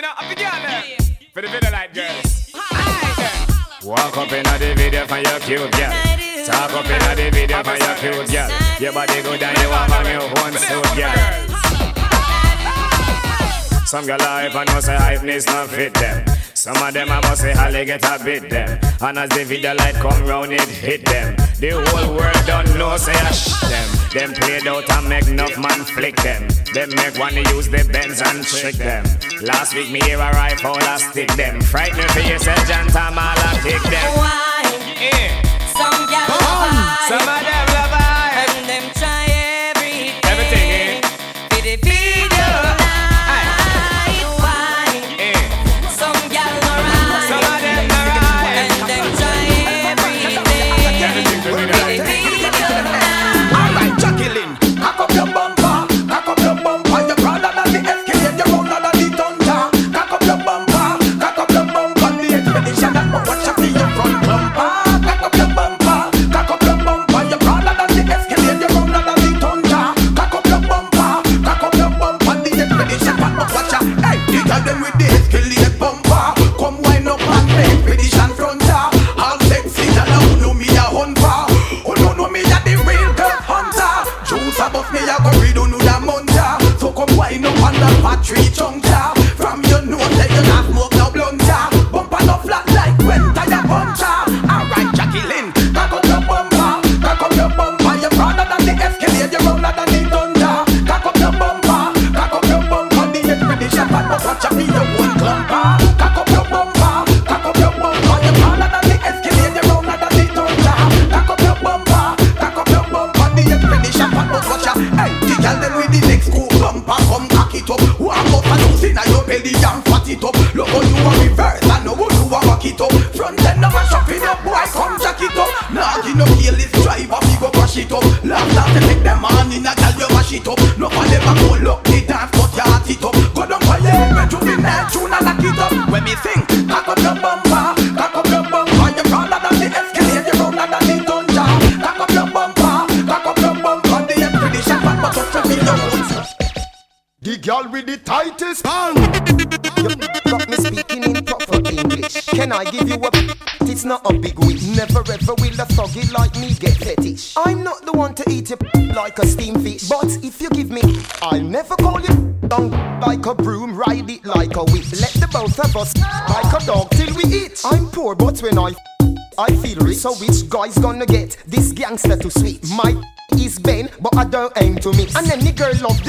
you know, up again For the video light girls. Walk up in the video for your cute girl. Talk up in the video for your cute girl. Your body good and you want on your own suit, girl. Some girl hype and know say hypeness not fit them. Some of them I must say how they get a bit them. And as the video light come round it hit them. The whole world don't know say ah, I sh them. Them played out and make enough man flick them. Them make one to use the bends and trick them. Last week me hear a rifle I stick them. Frighten for yourself, John Tam all I kick them. Why? Yeah. Some gal. Some of them love not a big wish. Never ever will a thuggy like me get fetish. I'm not the one to eat it like a steamed fish. But if you give me, I'll never call you down like a broom, ride it like a whip. Let the both of us like a dog till we eat. I'm poor, but when I I feel rich. So which guy's gonna get this gangster to sweet? My is Ben, but I don't aim to mix. And any girl love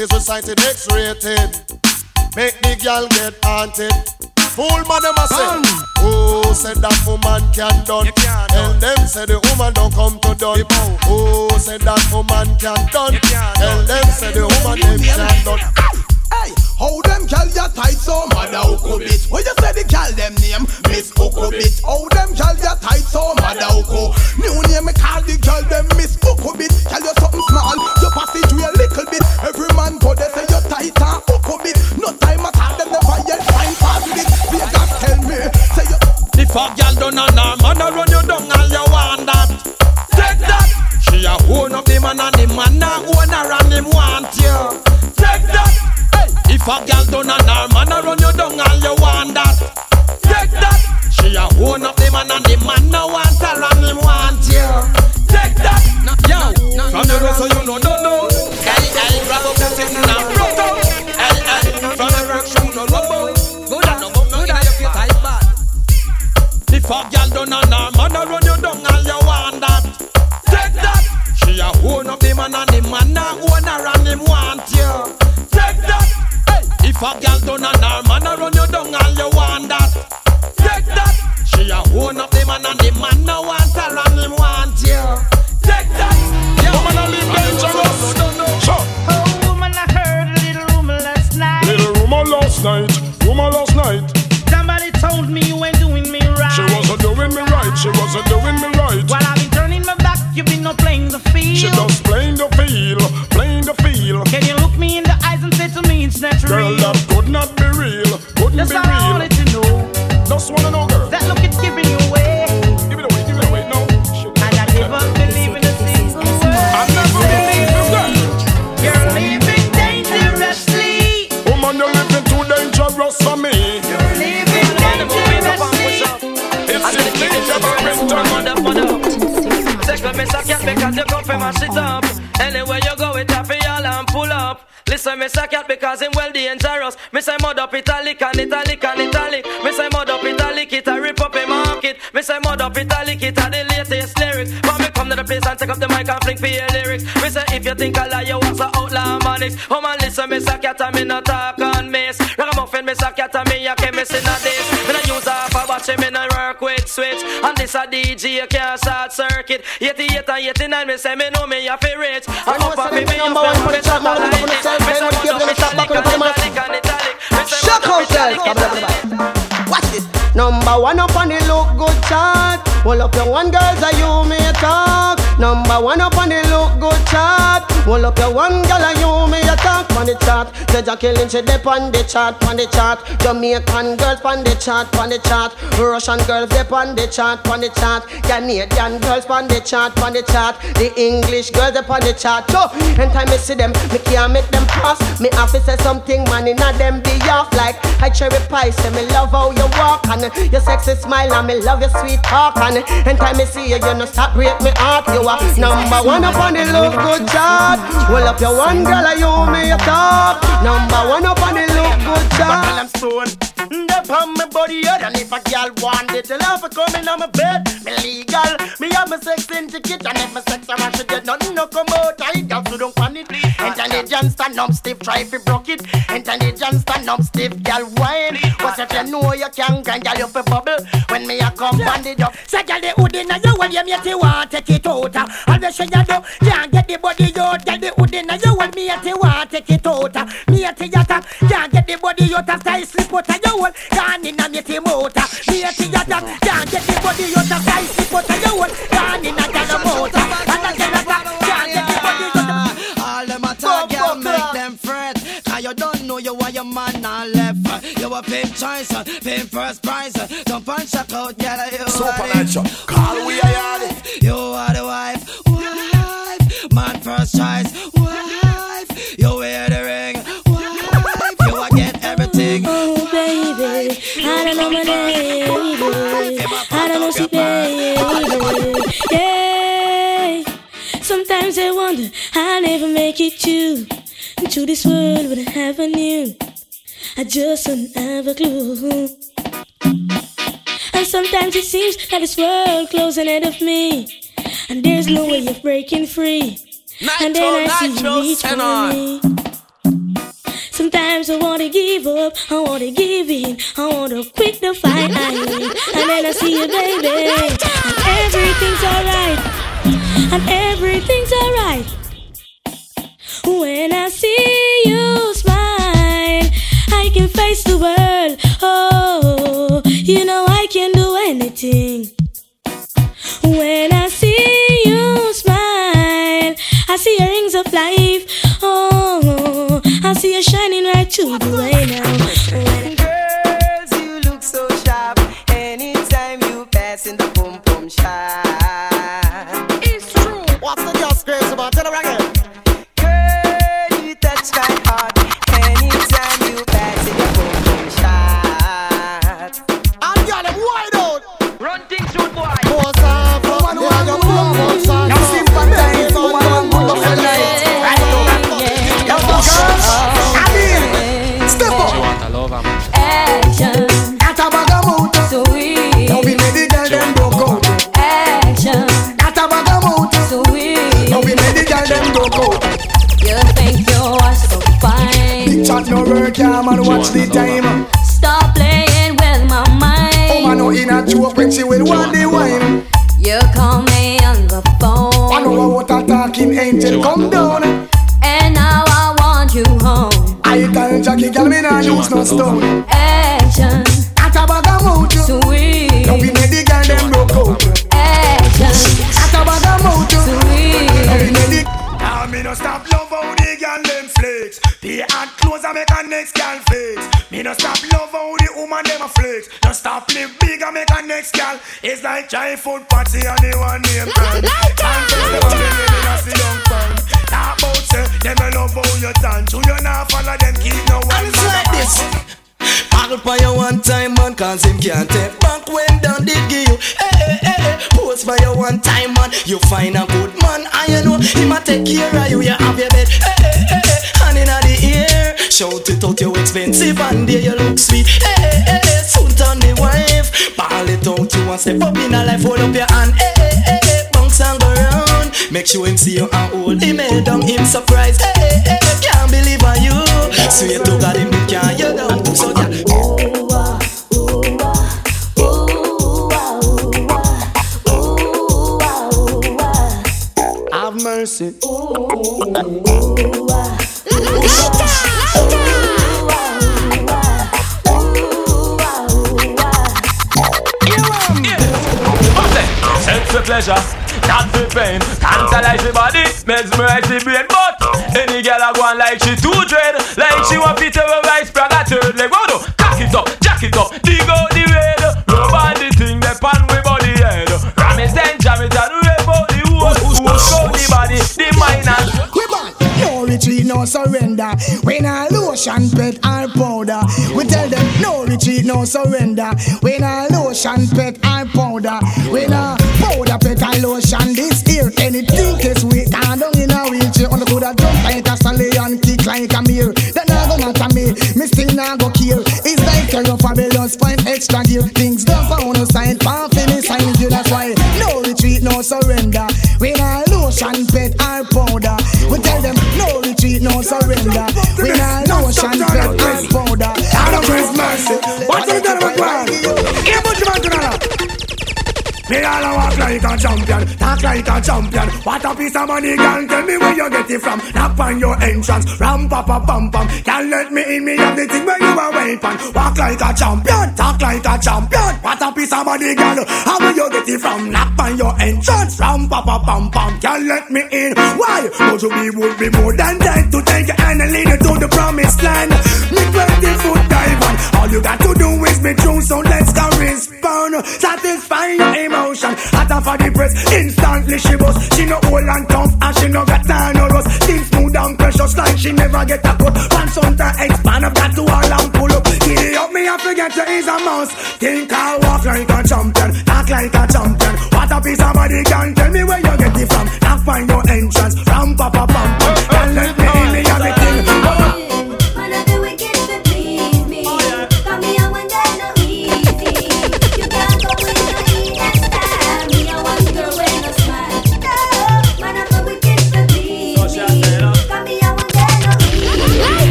is recited X-rated. Make the girl get haunted. Fool man them a say. Oh, said that woman can done. Tell them say the woman don't come to done. Oh, said that woman can done. Tell them say the woman them can done. Hey, how them gal ya tight so mad? How could it? When you say the gal them name Miss Okobit How them gal ya tight so mad? Co New name me call the gal them Miss Okobit Tell you something small, you pass it to a little bit. Every man go they say you tight and Okobit No time at all them never yet find fault with it. Vegas tell me, say you If a done a her man a run you down and you want that. Take that. She a own up the man and the man a own her and him want you a girl done an arm man, a run you down and you want that. Take that. She a own up the man and the man no want her and him want you. Take that. Yo, from the road so you know no no. Hey hey, grab up the thing out. Hey hey, from the rock shoe no lobo. Good and no good and you feel tight bad. The fat girl done an arm. On her man, I run you down and you want that. Take that. She a own up the man and the man no want her and him want you. Take that. Yeah. Woman a live dangerous. Sure. Oh, woman, I heard a little rumor last night. Little rumor last night, rumor last night. Somebody told me you ain't doing me right. She wasn't doing me right, she wasn't doing me right. While I've been turning my back, you've been no playing the field. She just from mash it up. Anywhere you go, it happy all and pull up. Listen, me suck it because him well dangerous. Me say mud up italic and italic and italic. Me say mud up italic, it a rip up a market. Me say mud up italic, it a the latest lyrics. But me come to the place and take up the mic and fling for your lyrics. Me say if you think I lie, you was a outlaw manics. Oh man, listen, me suck it and me not talk on miss. Ragamuffin, me suck it and me a chemist in a this. Me no use half a watch, me no work with switch. And this a DJ, can't short circuit. 88 and 89, me say me know me a fi rich. And up a fi me, you number one fi for the me top, shot man, like for the this. self, Me say mud give them up the top, back italic on the and italic and italic. Shock mud up yourself. italic, Come on, italic. come on. Watch this. Number one up on the look good chart. Hold up your one girls are you may talk. Number one up on the look good chart. Hold up your one girl and you may talk on the chart. Jaja killing she dip on the chart, on the chart. Jamaican girls on the chart, on the chart. Russian girls dip on the chart, on the chart. Canadian girls on the chart, on the chart. The English girls up on the chart. So, anytime I see them, me can't make them pass. Me have to say something, man, in a them be off like I cherry pie. Say me love how you walk and your sexy smile and me love your sweet talk and time I see you, you no stop break me heart. You are number one up on the look good chart. Well up your one girl, and you me a top. Number one up on the look good chart. I'm stone. Dep on my body head and if a girl want it, tell her for coming on my bed. Me legal, me have my sex in ticket and if my sex a mash it, dead, nothing no come out. I to don't pan it. Intelligence stand up stiff, try fi broke it. Intelligence stand up stiff, girl wine. Cause if you know you can grind, girl you fi bubble. When me a come band it up, say girl the hood inna you, well you you want take it out. All the shit you do, can't get the body out. Girl the hood inna you, well me a you want take it out. Me a theater, can't get the body out after I slip out of your hole. Gone inna me te motor. Me a theater, can't get the body out after I slip out of your hole. Gone inna your motor. You don't know you are your man on left. You a pimp choice, pimp first prize. Don't punch a out, girl, you Supernatural. Call we a yardie. You are the wife, wife. Man first choice, wife. You wear the ring, wife. You a get everything. Oh baby, I don't know my name. I don't know she baby. Yeah. Sometimes I wonder I'll never make it to to this world with I have knew. I just don't have a clue. And sometimes it seems that this world closing ahead of me, and there's no way of breaking free. and then I see Nitro, you reach for me. Sometimes I wanna give up, I wanna give in, I wanna quit the fight. I hate. And then I see you, baby, and everything's alright, and everything's alright. When I see you smile, I can face the world. Oh, you know I can do anything. When I see you smile, I see your rings of life. Oh, I see you shining right through the way now. When Girls, you look so sharp. Anytime you pass in the boom boom shop. them don't. You think you are so fine? Big chat no work, yeah, man. Watch the time. Stop playing with my mind. Oh, man, no in a joke when she will want the wine. You call me on the phone. I know what a talking angel come down. And now I want you home. I tell Jackie, girl, me not use no stone. Stop live big and make a next gal. It's like giant food party and the one name brand. And first them a bring me in a see young pan. Talk about say them a love how you dance. You you not follow them keep no one. And it's like this. Paddle for you one time, man, cause him can't take back when done did give you. Hey, hey, hey, hey. Pose for you one time, man. You find a good man, and you know him a take care of you. You have your bed. Hey, hey, hey, hey. Shout it out, you expensive, and there you look sweet. Hey, hey, hey. Soon turn the wife. Ball it out, you want step up in a life, hold up your hand. Hey, hey, hey, hey. Bounce and go round. Make sure him see you and hold him head down, him surprised. Hey, hey, hey. Can't believe on you. Sweet to God, him can't pleasure, not for pain. Tantalize the body, mesmerize the brain. But any girl go on like she too dread, like she want to terrorize Praga third leg. Whoa, no, cock it up, jack it up, dig out the red. Rub on the thing, the pan we body head. Ram it and jam it and rip out the. Push out the body, the mind and We back. No retreat, no surrender. When I lotion, pet, or powder. We tell them no retreat, no surrender. When I lotion, pet, or powder. When I powder, pet, or lotion this here, Anything is weak, I don't in a wheelchair. On the good, jump like a stallion, kick like a mare. Then I go matter me, me still not go care. It's like a rough fabulous, find extra gear. Things don't found no sign, pan finish sign you. That's why no retreat, no surrender. When I lotion, pet, or powder. We tell them no retreat, no surrender. Me all a walk like a champion, talk like a champion. What a piece of money, girl. Tell me where you get it from. Knock on your entrance, ram pa pa pam pam. Can't let me in, me have the thing where you are waiting. Walk like a champion, talk like a champion. What a piece of money, girl. How will you get it from? Knock on your entrance, ram pa pa pam pam. Can't let me in. Why? You be would be more than that to take hand and lead you to the promised land. Me 20 foot on. All you got to do is be true, so let's go respond. Satisfy your emotion. Hotter for the press, instantly she bust. She no old and tough, and she no got time no rust. Things smooth and precious like she never get a cut. Pants on to expand, I've got to all and pull up. Giddy up, me I forget to is a mouse. Think I walk like a champion, talk like a champion. What a piece of body can tell me where you get it from. Now find your entrance, ram pa pa pam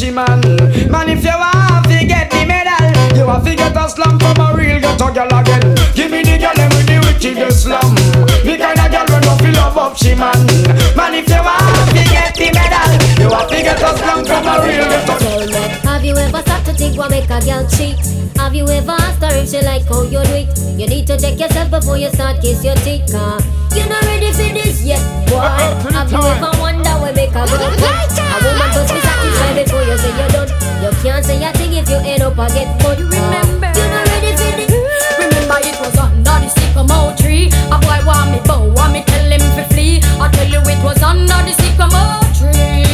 feel love up she man. Man, if you want to get the medal, you have to get a slum from a real ghetto girl again. Give me the girl them with the wickedest slum. The kind of girl we no feel love up she man. Man, if you want to get the medal, you have to get us come from a real ghetto. Tell have you ever stopped to think what make a girl cheat? Have you ever asked her if she like how you do it? You need to check yourself before you start kiss your teeth, car. You're not ready for this yet, boy. Have you ever wonder what make a girl come? A woman must be satisfied before you say you're done. You can't say a thing if you end up a get. You remember? You're not ready for this. Remember it was under the sycamore tree. A boy want me bow, want me tell him to flee. I tell you it was under the sycamore tree.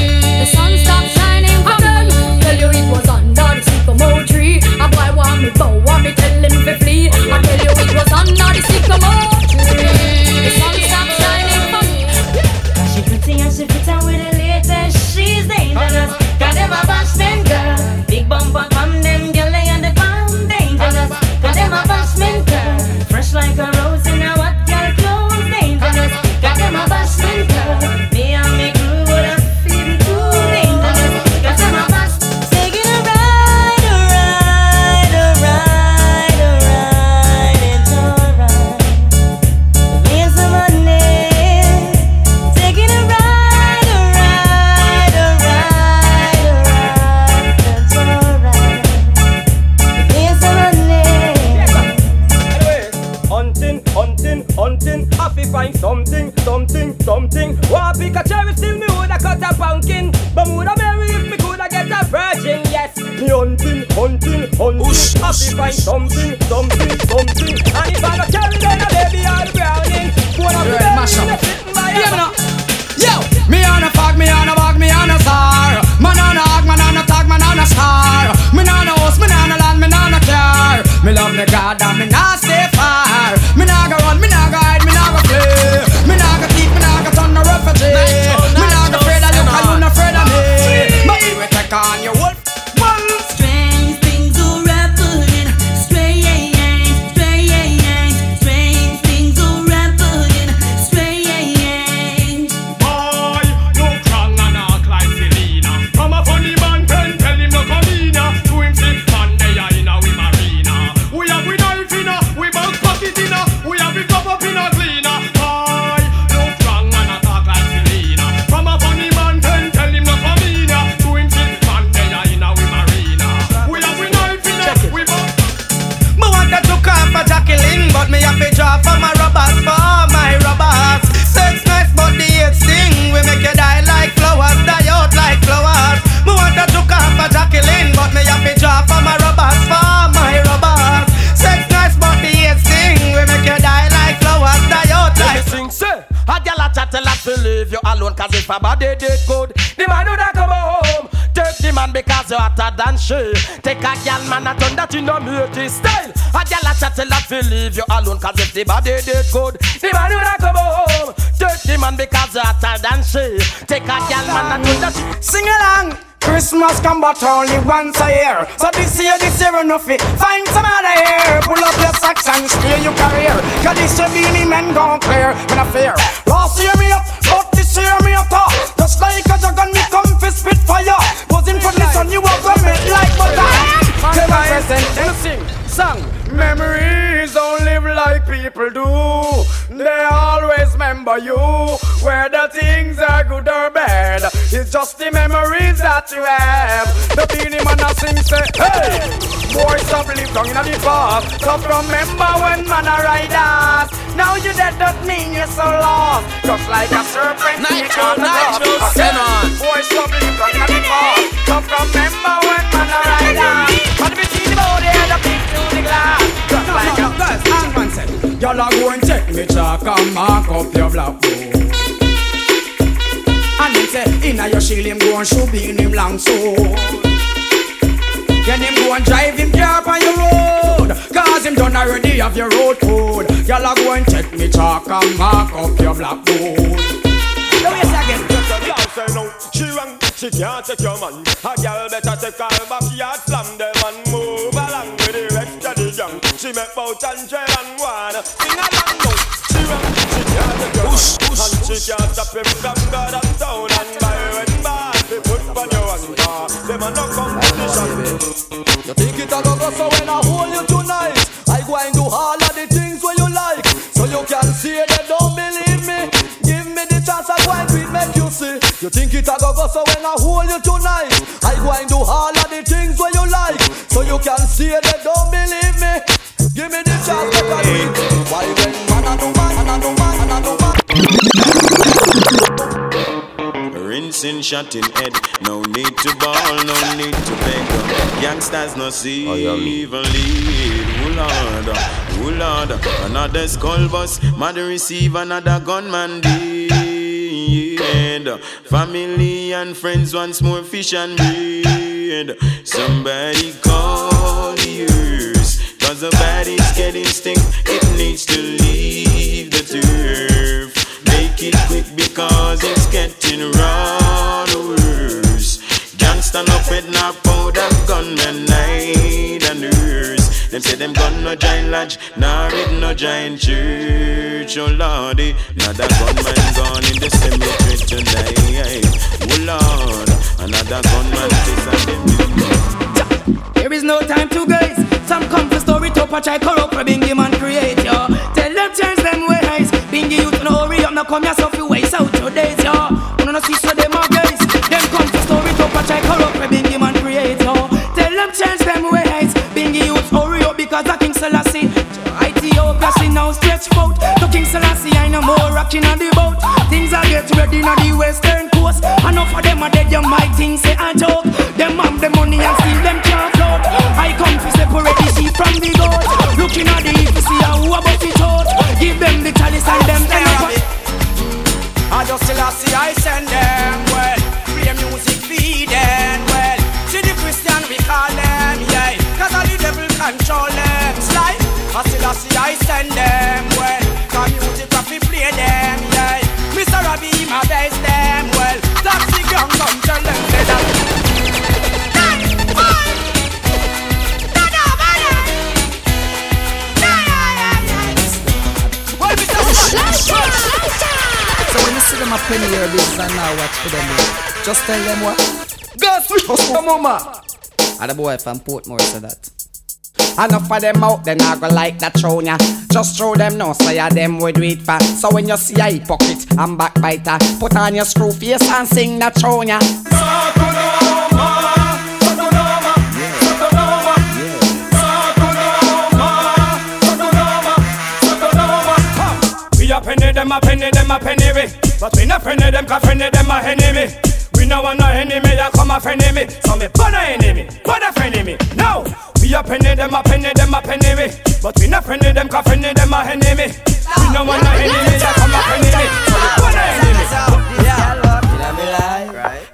The sun stopped shining for them. Tell you it was under the sycamore tree. A boy want me bow, want me tell him to flee. I tell you it was under the sycamore tree. The sun stopped shining for me. She pretty and she fit with the latest. She's dangerous. Got them a bashman girl. Big bumper come the body did good, the man woulda come home. The man because hotter than she. Take a gal man and turn that Sing along. Christmas come but only once a year So this year, this year enough it Find some other year Pull up your socks and steer your career Cause this year Beenie Man gon' clear When I fear The Beenie Man a sing say Hey! Boy stop live down in the past Stop remember when man a ride us Now you dead don't mean you're so lost Just like a serpent the top nitro, on. Boy stop live down in the past Stop remember when man a ride us But if you see the body and the big to the glass Just like a sec. Y'all are go and check me chalk and mark up your black book. And him say, inna your shield him go and shoot in him long sword. Then him go and drive him car on your road. Cause him done already have your road code. Y'all are go and check me chalk and mark up your black book. Now yes again. Girl say no, she wrong, she can't take your man. A girl better take her backyard, slam them and move along with the rest of the gang. She make bout and trail and one. Sing along now. She wrong, she can't take your man. And she can't stop him from God and town and buy when bad. They put on your hand bar. Them a no competition think it a go go so when I hold you tonight I go and do all of the things where you like. So you can see they don't believe me. Give me the chance I go and do make you see. You think it a go go so when I hold you tonight I go and do all of the things where you like. So you can see they don't believe me. Rinsing, shot in head. No need to ball, no need to beg. Youngsters no see, oh, even lead. Oh Lord, oh Lord. Another skull bus, mother receive another gunman dead. Family and friends once more fish and bread. Somebody call the earth. Cause the body's getting stink, it needs to leave because it's getting run worse. Gangsta no pet no powder, gunmen night and nurse. Them say them gun no giant lodge, nor it no giant church. Oh lordy, another gunman gone in the cemetery tonight. Oh lord, another gunman is the There is no time to gaze. Some come for story to up and try corrupt for Bingy man create yo. Tell them change them ways. Bingy youth no hurry up, no come yourself you waste out your days yo. No no see so them a gaze. Them come to store it up and try corrupt for Bingy man create yo. Tell them change them ways. Bingy youth hurry up because the King Selassie. Ethiopia see now stretch out. To King Selassie I no more rocking on the boat. Things are get ready on the western coast. Enough of them are dead, you might think say a joke. Them have the money and Still I see I send them well. Play music feed them well. See the Christian we call them yeah. Cause all the devil control them slide. I still I see I send them penny here, this and now watch for them. Just tell them what. Go your mama. And the boy from Portmore said that. Enough of them out, then I go like that throw ya. Just throw them no, say ya them we do it. So when you see a hypocrite and backbiter, put on your screw face and sing that throw ya. Penny them a penny them a penny But we not penny them cause penny them a enemy We no want no enemy ya come a friend me So me put a enemy, put a friend me No, we a penny them a penny them a penny we But we not penny them cause penny them a enemy We no want no enemy ya come a friend me So me put a enemy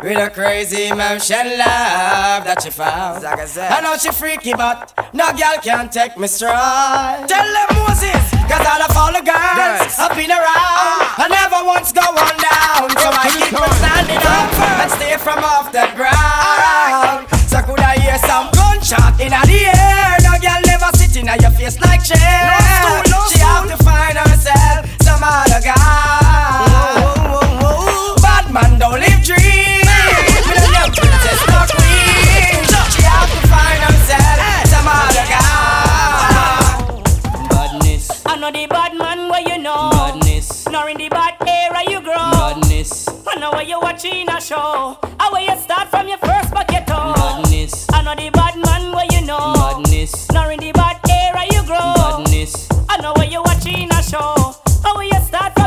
With a crazy motion love that she found. I know she freaky, but no girl can take me stride. Tell them Moses, cause all of all the girls have been around. I never once go on down. So I keep on standing up and stay from off the ground. So could I hear some gunshot in the air? No girl never sitting on your face like chair. She have to find herself some other guy. Bad man don't live dreams. Me no young princess, no queen. She have to find herself some other guy. Badness, I know the bad man where you know. badness, Nor in the bad era you grow. badness, I know where you watching a show. I where you start from your first bucket toe. badness, I know the bad man where you know. badness, Nor in the bad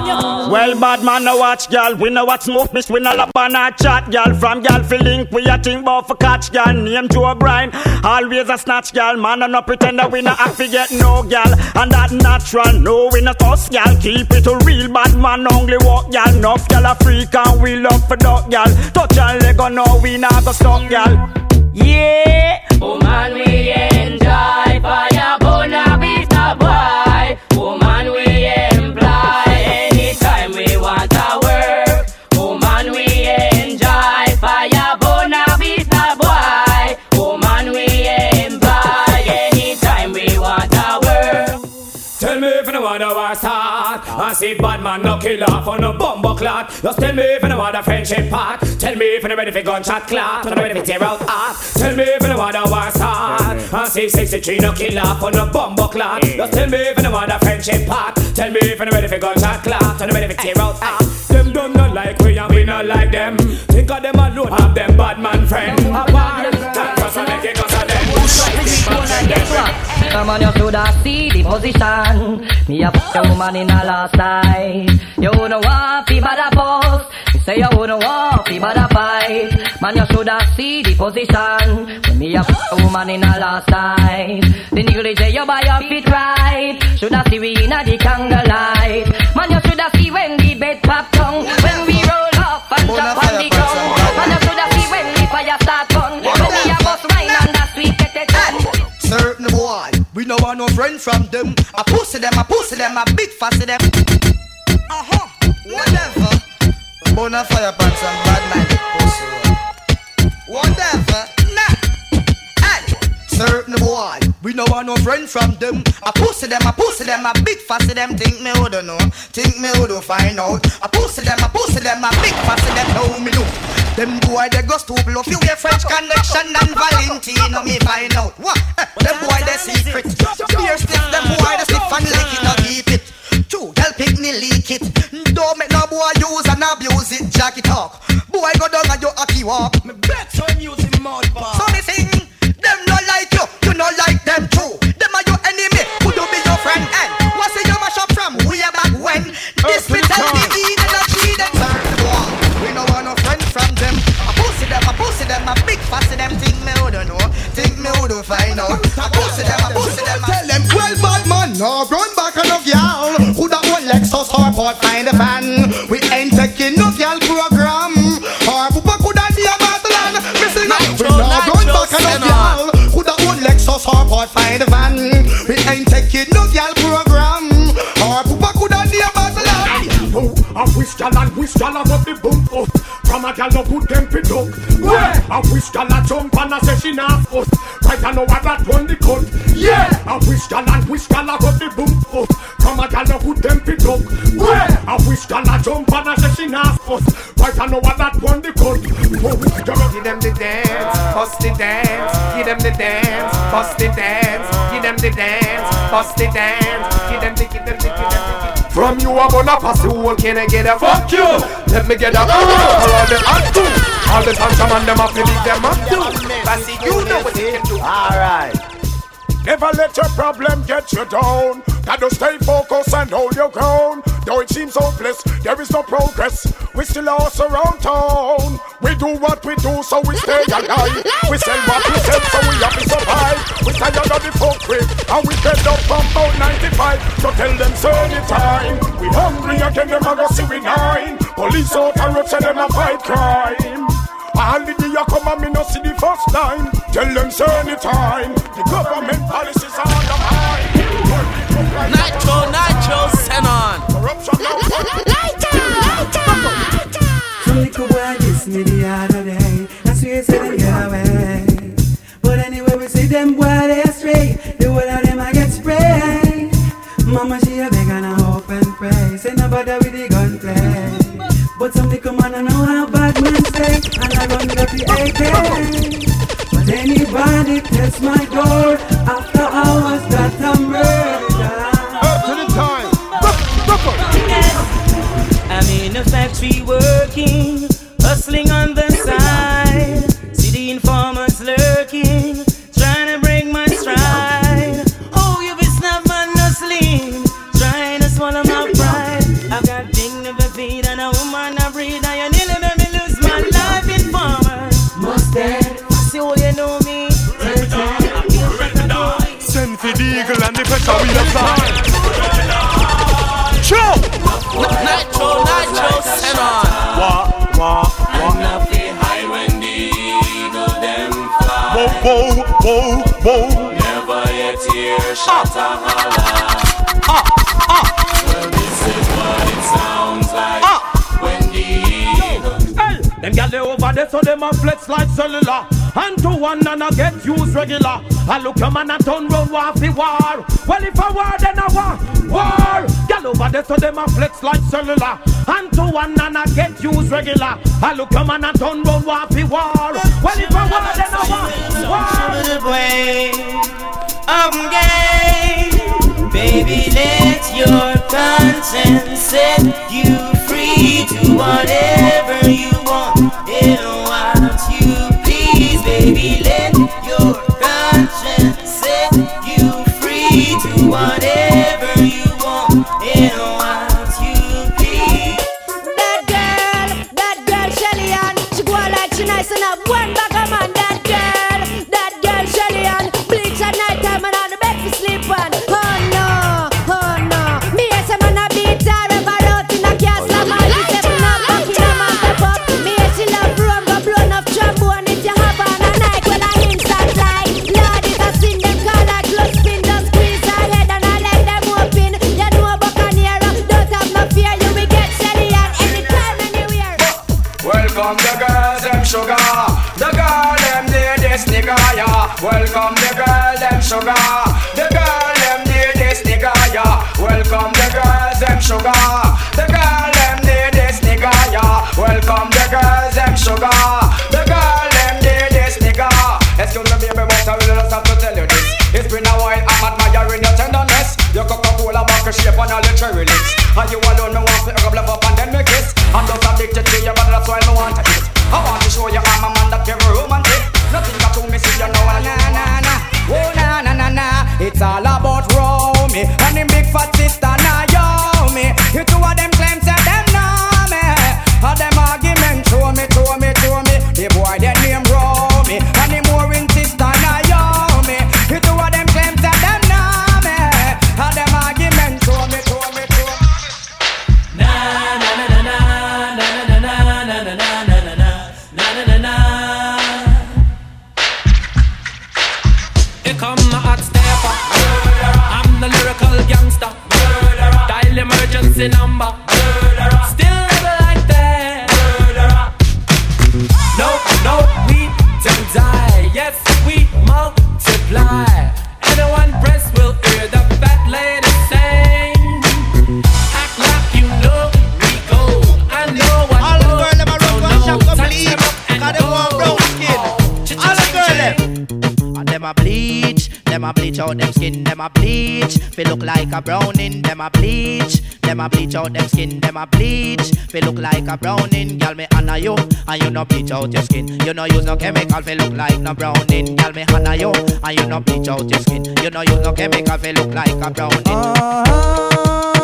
Well, bad man, no watch, gal. We know what smoke, miss. We no lap on a chat, gal. From gal fi link, we a think about for catch, gal. Name Joe Bryan, always a snatch, gal. Man, I no pretend that we no have to get no, gal. And that natural, no, we not us, gal. Keep it a real bad man, only walk, gal. Enough, gal, a freak and we love for dog, gal. Touch and leg on, no, we not go stop, gal. Yeah. Oh man, we enjoy see bad man no kill off on a bumbo clot Just tell me if you want a friendship part. Tell me if you're ready for gunshot clot Or ready for tear out heart Tell me if you want a war start. I see 63 no kill off on a bumbo clot Just tell me if you want a friendship part. Tell me if you're ready for gunshot clot Or ready for tear out heart Them don't not like we and we not like them. Think of them alone. Have them bad man friend. Apart, that just a make it cause of them. Come on, you shoulda see the position. Me a f- a woman in a last night. You wouldn't want fi bad a post. Me say you wouldn't want fi bad a fight. Man, you shoulda see the position. When me a f- a woman in a last night. The say you buy your feet right. Shoulda see we inna the candlelight. Man, you shoulda see when the bed pop down. When we roll up and drop on the ground. We no want no friend from them. I pussy them, I pussy them, I big fussy them. Uh huh, whatever. Bona fire pants and bad man. Whatever, nah. Hey, certain boy, we no want no friend from them. I pussy them, I pussy them, I big fussy them. Think me who don't know, think me who don't find out. I pussy them, I pussy them, I big fussy them. Know me know. Them boy they go stupid If you wear French connection and Valentino me find out. What? Eh, them boy they secret Beer stiff, them boy they stiff and lick it Not keep it. True, girl pick me leak it. Don't make no boy use and abuse it Jack it talk. Boy go down and you hockey walk. Me bet on using mud bar. So me sing Them no like you, you no like them too. Them are your enemy, could you be your friend And what's it you mash up from way back when? This we tell me pussy them, I big fussy them Think me who don't know, think me who don't find out I pussy them, I pussy them I Tell them, well, bad man, no run back on no girl. Who that one Lexus or Ford find a fan? We ain't taking no girl program. Or Pupa could have be a Madeline. Missing up. We no run back on no girl. Who that one Lexus or Ford find a van? We ain't taking no girl program. I wish y'all and wish y'all got the bump up. From a gal no good them fit up. Where? I wish y'all a jump and I say she not fuss. Right I know what that one the cut. Yeah. I wish y'all and wish y'all got the bump up. From a gal no good them fit up. Where? I wish y'all a jump and I say she not fuss. Right I know what that one the cut. Give them the dance, bust the dance. Give them the dance, bust the dance. Give them the dance, bust the dance. Give them the, give them From you I'm gonna pass the whole can I get a fuck you. Let me get a all the do All the some and them have to leave them and do Passy you. Know what you can do. Alright Never let your problem get you down. Gotta stay focused and hold your ground. Though it seems hopeless, there is no progress. We still are around town. We do what we do, so we stay alive. We sell what we sell, so we have to survive. We tired of the fuckery, and we get up from about 95. So tell them, sir, anytime. We hungry again, them a go see we nine. Police out and say them a fight crime. All the day you come and me no see the first line. Tell them say anytime. The government policies are on the mind. Nitro, Nitro, Xenon. Corruption lighter, lighter, lighter. Some little boy diss me the other day. I swear say them get away. But anyway, we see them boy they astray. The whole of them I get sprayed. Mama she a beg and I hope and pray. Say no bother with the gunplay. But some little and I run up the AK. But anybody test my door after hours that I'm murder. Up to the time. I'm in a factory working, eagle and the pressure we apply. Show! Nitro, Nitro, Xenon. Wah, wah, wah. And the high when the eagle them fly. Whoa, whoa, whoa, whoa. Never yet hear shot a holla. Ah, ah, ah. Well, this is what it sounds like when the eagle. Hey, them gyal they over there, so them a flex like cellular. And to one and I get used regular. I look a man and turn round war fi war. Well, if I war, then I war. War. Gyal over there, so them a flex like cellular. And to one and I get used regular. I look a man and turn round war fi war. Well, if I war, then I war. War. of game. Baby, let your conscience set you free to whatever you want. Yeah. Sugar. The girl, them need this nigga, yeah. Welcome the girls, them sugar. The girl, them need this nigga, yeah. Welcome the girls, them sugar. The girl, them need this nigga. Excuse me, baby, but I really just have to tell you this. It's been a while, I'm admiring your tenderness. Your Coca-Cola bottle shape and all your cherry lips. And you alone, me want to love up and then me kiss. I'm just addicted to you, but that's why me want to eat. I want to show you I'm a man that very romantic. Nothing it's all about Romy. And the big fat sister bleach out them skin, them a bleach. They look like a browning, them a bleach. Them a bleach out them skin, them a bleach. They look like a browning, girl me honor you, and you no bleach out your skin. You no use no chemical, they look like no browning, girl me honor you, and you no bleach out your skin. You no use no chemical, they look like a browning. Want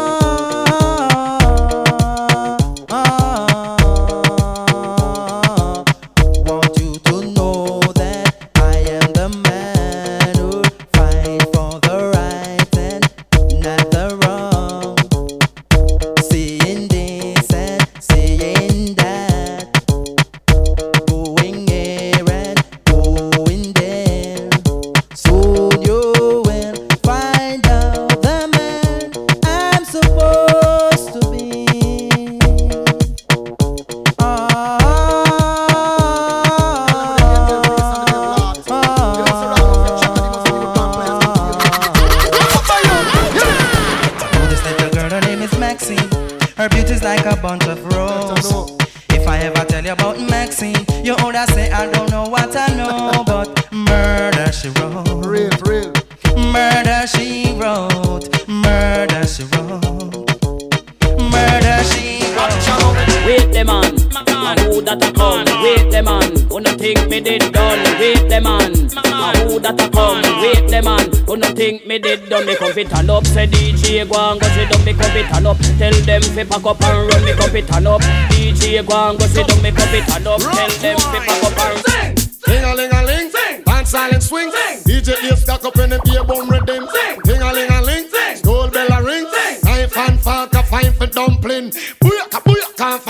like a bunch of roses. Did done. Me turn up, say DJ go and go sit down. Me come fit turn up, tell them fi pack up and run. Me come fit turn up, DJ go and go sit down. Me come fit turn up, tell them fi pack up and run. Ding a ling a ling, dance silent swing. sing. DJ Ace stack up in the beer bum rhythm. Ding a ling a ling, school bell a ring. sing. Knife and fork a fine for dumpling.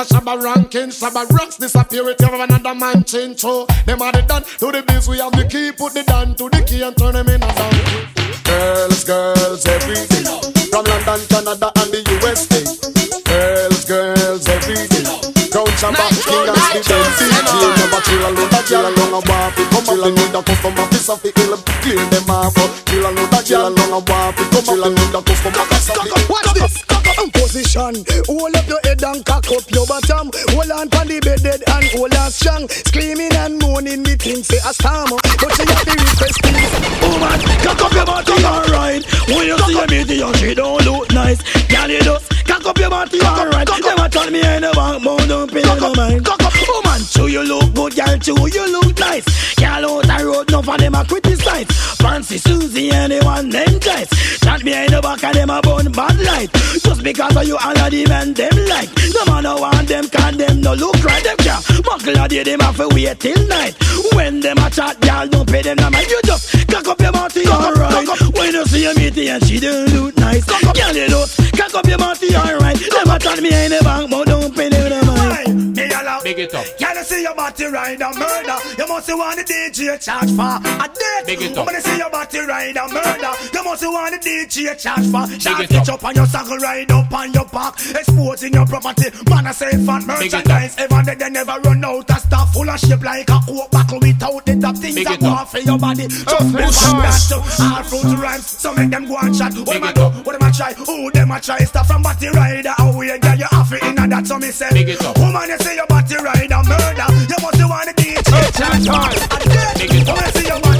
Booyaka shabba ranking. Shabba ranks disappear with you another man change. So them are the done to the biz. We have the key, put the down to the key and turn them in a sound. Girls, girls, every day. From London, Canada, and the USA. Girls, girls, every day. Crown Shabba, King and Steve, DJ Never chill alone, that chill along a war fi Come up, they need a customer, piece of the ill Clear them off, chill alone, that chill along a war fi Come up, they need a customer, piece of the ill Watch this, cock position. Hold up your head and cock up your bottom. Hold on pon the bed dead and hold on strong. Screaming and moaning, me think say a storm. But she have the request please. Woman, cock up your body alright. When you see me, the young she don't look nice. Girl, you just cock up your body alright. Never tell me I never want don't pay no mind. Woman, too you look good, girl, too you look nice. Girl out the road, no for them a criticize. Fancy Susie and the one them guys. That behind the back of them a bun bad light. Just because of you all of them and them like. No man no want them can them no look right them can. Muckle a day them have to wait till night. When them a chat, girl don't pay them no mind. You just cock up your body alright. When you see a meeting and she don't look nice. Girl you know, cock up your body alright. Never tell me I ain't a bank, but don't pay them no mind. Me allow. Big uh, it up. Can you see your body ride a murder? must you want the DJ charge for a date. Big it up. When see your body ride a murder, you must you want the DJ charge for. Charge it up on your saddle, ride up on your back, exposing your property. Man, I say fat merchandise. Ever they, they never run out of stuff full of shape like a coke bottle without the top things that go for your body. Just be fast. All fruit rhymes, so make them go and chat. What am I do? What am I try? Who them I try? Stuff from body rider, how we get your half in that. So me say, woman, you say your body rider murder. Champion. Make it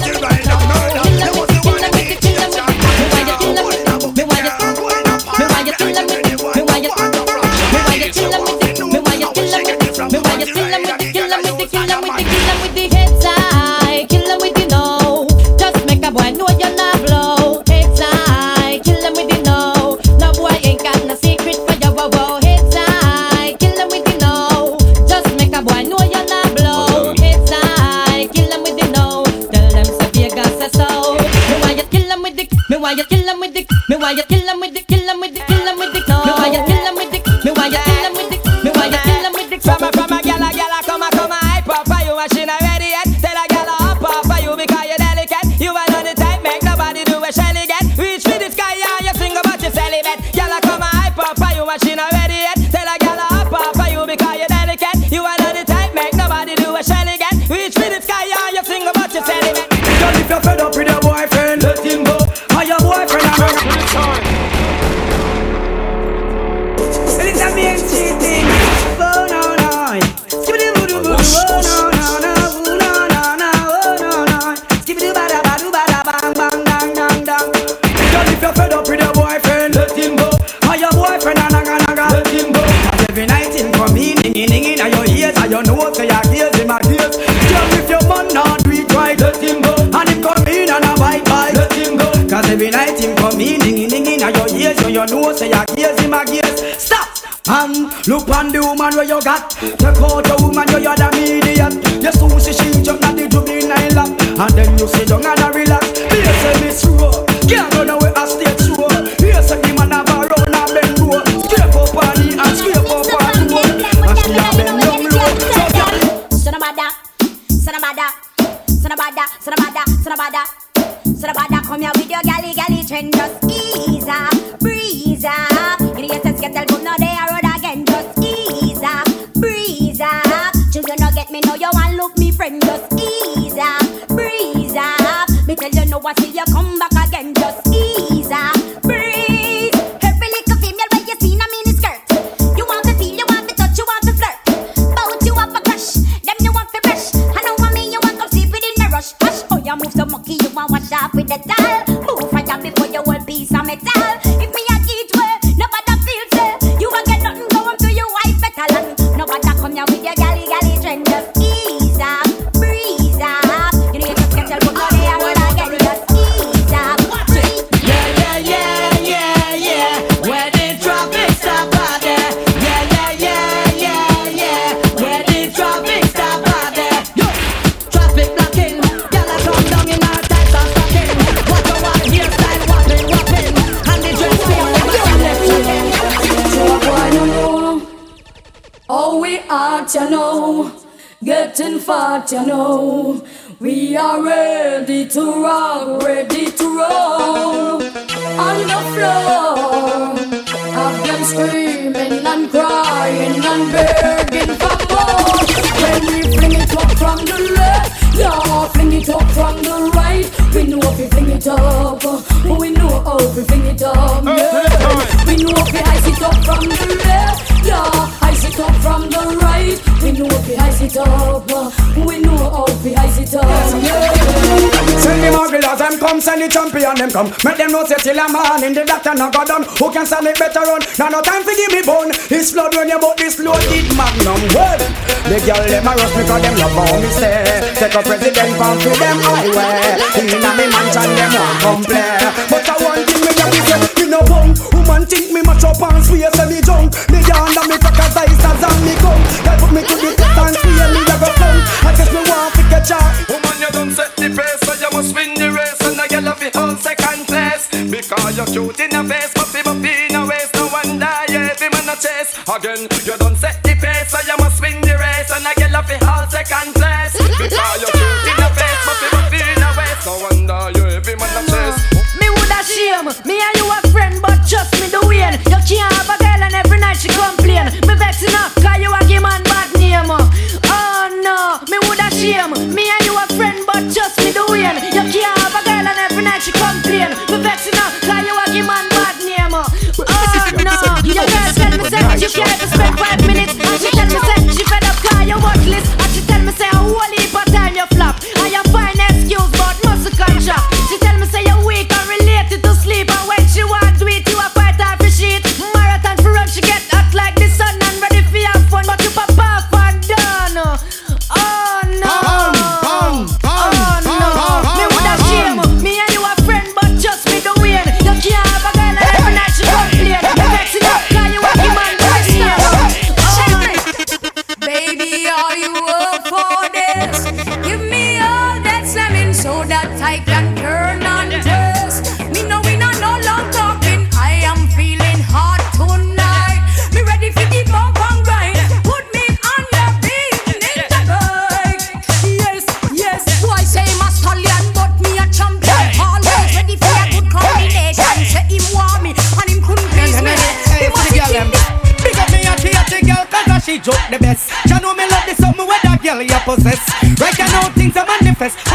Me voy a killar with the, killar with the, killar with the, no. Me voy a you got. Check out your champion them come. Make them know say till a man in the doctor no go down. Who can stand it better on? Now no time to give me bone. His blood when you bought this loaded magnum. Well, the girl them a rush because them love how me say. Take a president from to them highway. Inna me mansion them want come play. But I want thing me a give you. Me no. Um, woman think me mash up and swear say me junk. You're in the face, puffy buffy in the waist. No wonder you every man a chase. Again, you don't set the pace, so you must win the race. And I get off the whole second place. Because you're cute in the face, puffy buffy in the waist. No wonder you every man a chase. Me woulda shame, me and you a friend, but trust me the win. You can't have a girl and every night she complain. Me vex enough, cause you a give man bad name. Oh no, me woulda shame, me and you a friend, but trust me the win. Things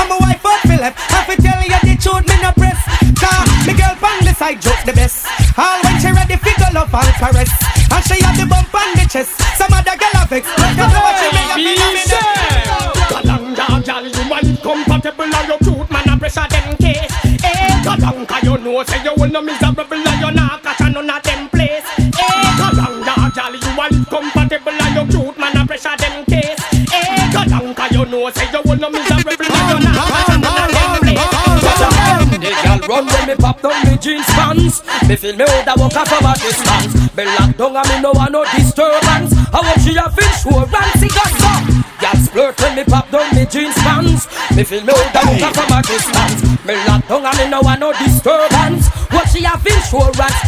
Me feel me woulda walk off over distance. Me lock down and me no want no disturbance. I want she have insurance, it got so Girl splurt when me pop down me jeans pants. Me feel me woulda walk off over distance. Me lock down and me no want no disturbance. What she have insurance, hey Girl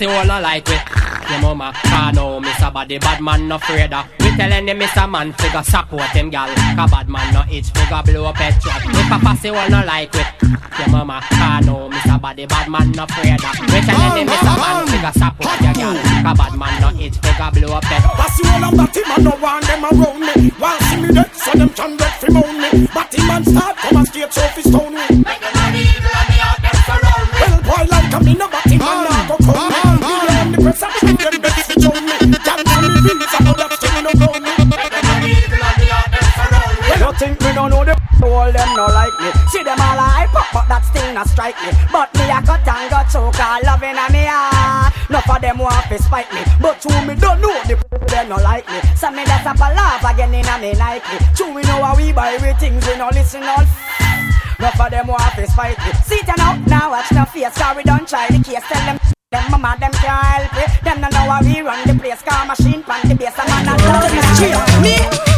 it all, I like it. Your mama, I know Mr. Body, bad man no afraid of. We telling him Mr. Man figure support him gal. Cause bad man no itch figure blow up head truck. If pass it all, no like it. Your mama, I know Mr. Body, bad man no afraid of. We telling him Mr. Man figure support your gal. Cause bad man no itch figure blow up head. Pass you all of that man no want them around me. Want see me dead, so them can get fi moan me. Batty man start come and skate so fi stone. Still me. But me a cut and got choke all loving a me heart. Enough of them want to spite me. But true me don't know the them no like me. So me that's up a laugh again in a me Nike True we know how we buy we things we no listen all. Enough of them want to spite me. See them out now watch no face we don't try the case. Tell them them mama them can't help it Them no know how we run the place Car machine pan the base And man a tell me.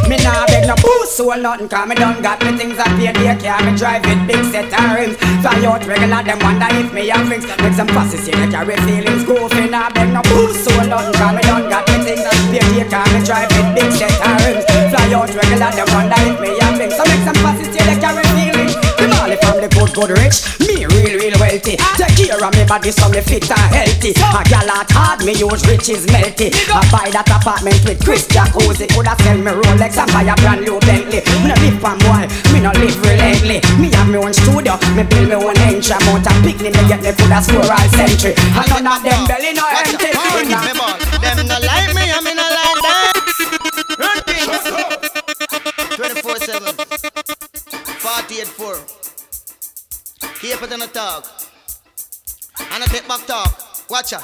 Me nah no boost soul nothing Cause me done got me things I pay daycare Me drive it big set of rims. Fly out regular them wonder if me have rings. Make some passes see they carry feelings Goofy nah beg no boost soul nothing Cause me done got me things I pay daycare Me drive it big set of rims. Fly out regular them wonder if me have rings. So make some passes see they carry feelings. Me Molly from the good good rich. Me real real wealthy Take care of me body so me fit and healthy A gal at hard me use riches melty I buy that apartment with Chris Jacuzzi Coulda sell me Rolex and buy a brand new Bentley Me no live from boy, me no live relentlessly Me have me own studio, me build me own entry Amount of picnic me get me food a score all century And none of them belly no empty It in the talk. And I take back talk. Watch out.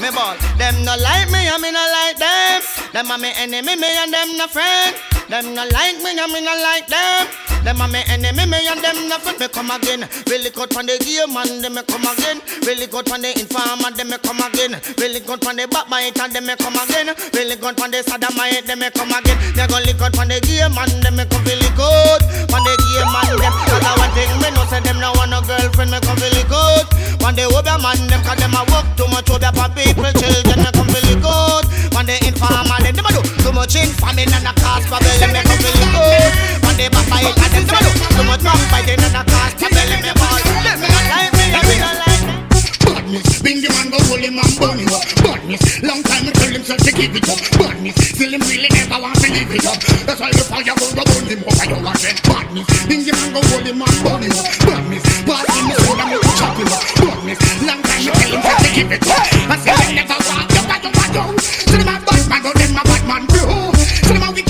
Me ball. Them no like me, I me no like them. Them are me enemy, me and them no friend. Them no like me, I me no like them. Them are me enemy, me and them no friend. Me come again. Really good from the game and them me come again. Really good from the informer, them me come again. Really good from the backbiter, them me come again. Really good from the sodomite, them me come again. They go lick out from the game and them me come really good. From the game and them. Cause I one thing me know say them no want no girlfriend, me come really good. When they over man them, cause them a work too much over for people, children, me come really good. When they informer, them them do too much infaming and a cause problem, me come really good. When they backbite, and them do too much backbiting and a cause me me me, me not like me. Badness, bingy man go hold him and burn him up. Badness, long time me tell himself to give it up. Badness, still him really never want to leave it up. That's why the fire go go burn him up. I don't want that. Badness, bingy man go hold him and burn him up. Badness, pass him the soul and me chop him up. Badness, long time me tell himself to give it up. I say he never want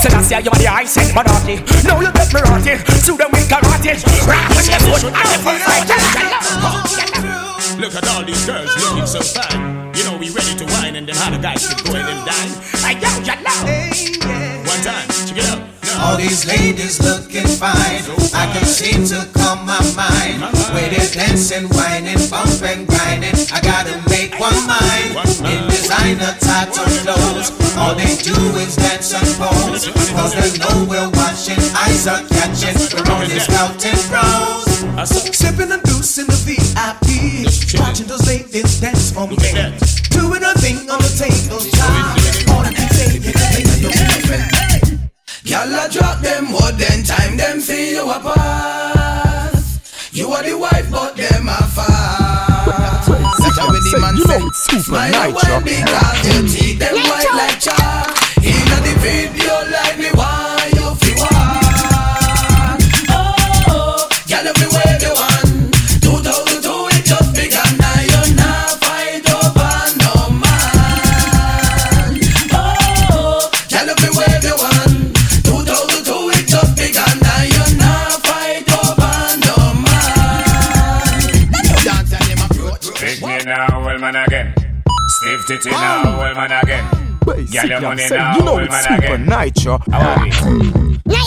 Raise things and I say you are the I said minority. Now you get me rotty. Slew them with karate. Rock with the foot and the full fight. Look at all these girls looking so fine. You know we ready to wine and then how the guys should go and then dine. I yo, you know. One time, check it out. All these ladies looking fine. I can seem to calm my mind. Where they're dancing, whining, bumping, grinding. I gotta make one mind. In designer tattoo clothes. All they do is dance and pose. Cause they know we're watching. Eyes are catching. We're only scouting pros. Sipping and deuce in the VIP. Watching those ladies dance for me. Doing a thing on the table. All can say is Y'all drop them wood, then time them see you a you say. know it's super Smile nitro. when because you teeth them white like chalk. Inna the video like me want you fi want. Oh, oh, oh. girl if Stiff titty now, well man again. Girl, your money say, you know well it's man super again. nitro. How are we?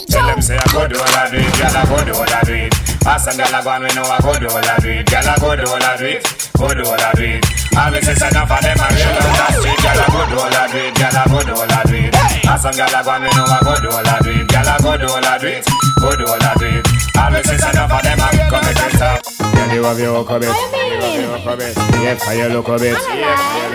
Tell them say I go do all I do it, girl I go do all I do it. Ask some girl I go and we know I go do all I do it, girl I go do all I do it, go do all I do it. Always say enough of them a real on the street, girl I go do all I do it, girl I go do all I do it. Ask some girl I go and we know I go do all I do it, girl I go do all I do it, go do all I do it. Always say enough of them a come and get up. Girl you have your hook a bit, you have your a bit. Yeah, for your look a bit.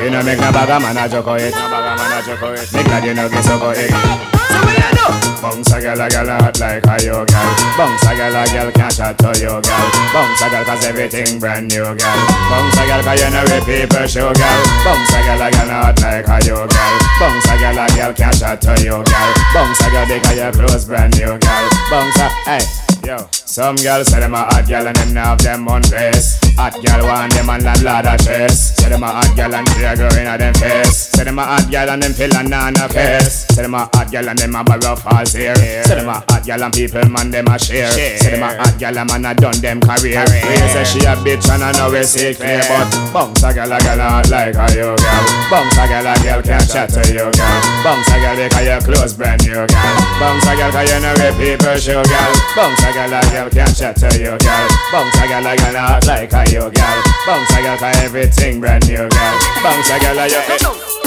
You know make no bag a man a joke it, no bag man a joke it. Make that you know get so go it. So we are know. Bounce a girl, a girl hot like a yo girl. Bounce a girl, a girl can't chat to you girl. Bounce a girl 'cause everything brand new girl. Bounce a girl 'cause you know we people show girl. Bounce a girl, a girl hot like a yo girl. Bounce a girl, a girl can't chat to you girl. Bounce a girl because your clothes brand new girl. Bounce a, hey. Yo, some girls say them a hot girl and them now have them on dress. Hot girl want them and like blood a chest. Say them a hot girl and tear grow in a them face. Say them a hot girl and them on a face. Say them a hot girl and them a borrow false hair. Say them a hot girl and people man them a share. Say them a hot girl and man a done them career. We say she a bitch and I know we see clear, but bounce a girl a girl hot like a you girl. Bounce a girl a girl can't chat to you girl. Bounce a girl because your clothes brand new girl. Bounce a 'cause you know we people show girl. Bounce a girl a girl can't chat to you girl. Bounce a girl a girl hot like a you girl. Bounce a 'cause everything brand new girl. Bounce a girl a you.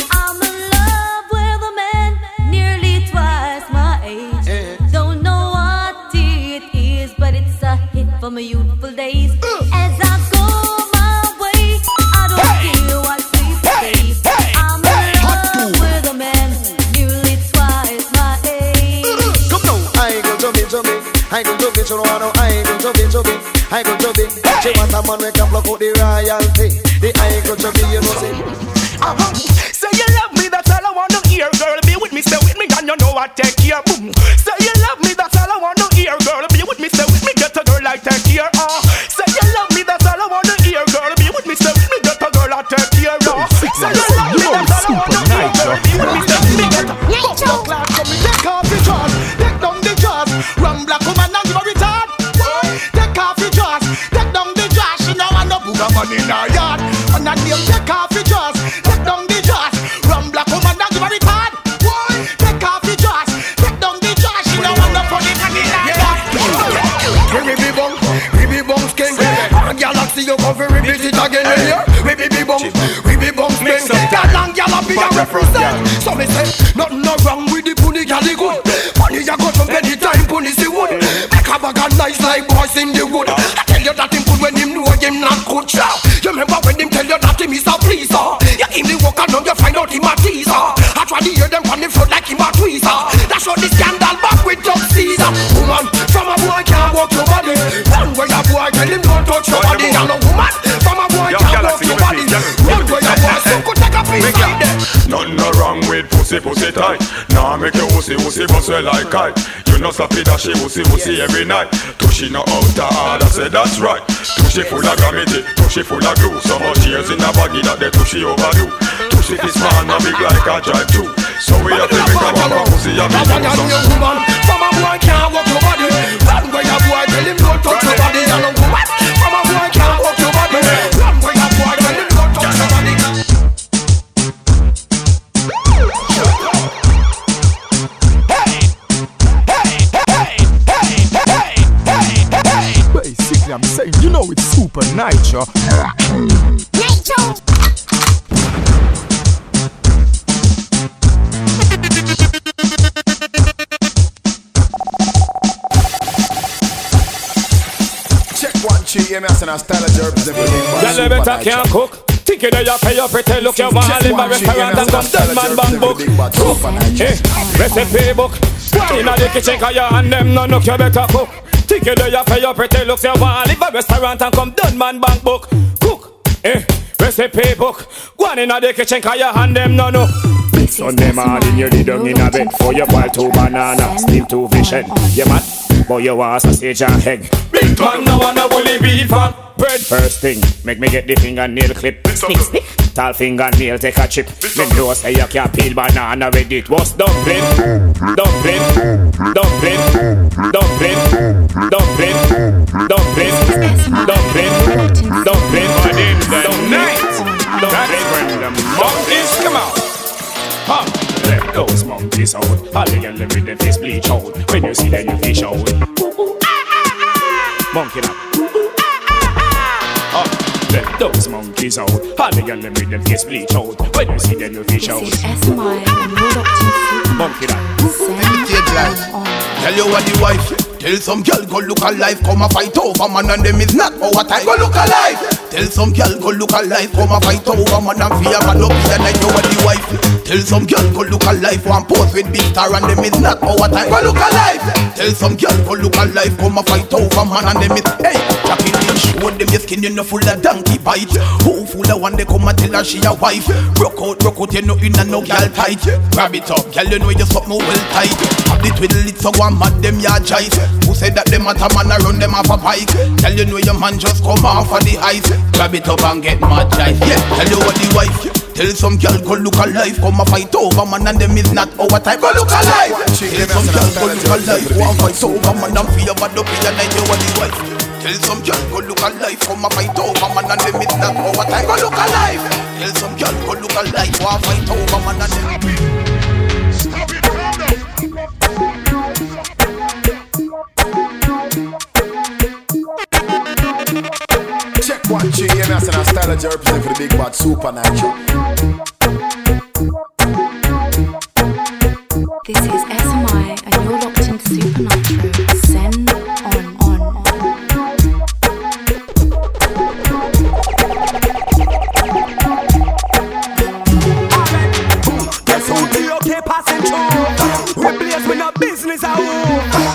For my youthful days. As I go pussy bust well like kite. You know stop it, she pussy, pussy every night. Tushy no out of order, say that's right. Tushy full of gravity, tushy full of glue. So much years in a baggy that the tushy overdo. Tushy is man and big like a drive too. So we have to make a walk a pussy a than woman, from a boy can't walk your body Run where your boy tell him don't touch your body And a woman, from a boy can't it's Supa Nytro. Nitro. Check one, two, hear me, I said, I style of jerk, the big one. Y'all better can't cook. Think you know you pay your pretty look. You want to live a restaurant and come done man bang book. Eh, recipe book. Why inna the kitchen 'cause you and them no look you better cook. Think you know you pay your pretty looks. You want to live a restaurant and come done man bang book. Cook. Eh, recipe book. Go on inna the kitchen 'cause you hand them no know. Sunday morning you lay down in a bed for your boil two banana, steam two fish head. You mad? But you want sausage and egg. Big man no wanna bully beef and bread. First thing, make me get the fingernail clip. Stick, stick. Tall fingernail take a chip. Me know say you can't peel banana with it. What's dumpling? Dumpling, dumpling, dumpling, dumpling, dumpling, dumpling, dumpling. For them the night, dumpling when the monkeys come out. Ha! Let those monkeys out. All the girls with them face bleach out. When you see them, you fish out. Monkey now. Ha! Let those monkeys out. All the girls with them face bleach out. When you see them, you fish out. Monkey now. Tell you what the wife. Tell some girl go look alive Come a fight over man and them is not our time Go look alive Tell some girl go look alive Come a fight over man and fear man up in the night You what the wife. Tell some girl go look alive One pose with big star and them is not our time Go look alive Tell some girl go look alive Come a fight over man and them is Hey Jackie Show them your skin you know full of donkey bite. Who full of one they come and tell her she a wife. Rock out, rock out you know in a no girl tight. Grab it up girl you know you something well tight. Have the twiddle it so one mad them ya jive Who said that them at a man a run them off a pike Tell you know your man just come off of the ice Grab it up and get mad jive Yeah tell you what the wife. Tell some girl go look alive Come a fight over man and them is not our type. Go look alive Tell some girl go look alive One fight over man and fear bad up in the night You what the wife Tell some girl go look alive Come a fight over man and them is not our type Go look alive Tell some girl go look alive One fight over man and them. Check one, two, hear me, I said, I style of jerk, for the big bad Supa Nytro. Business a who?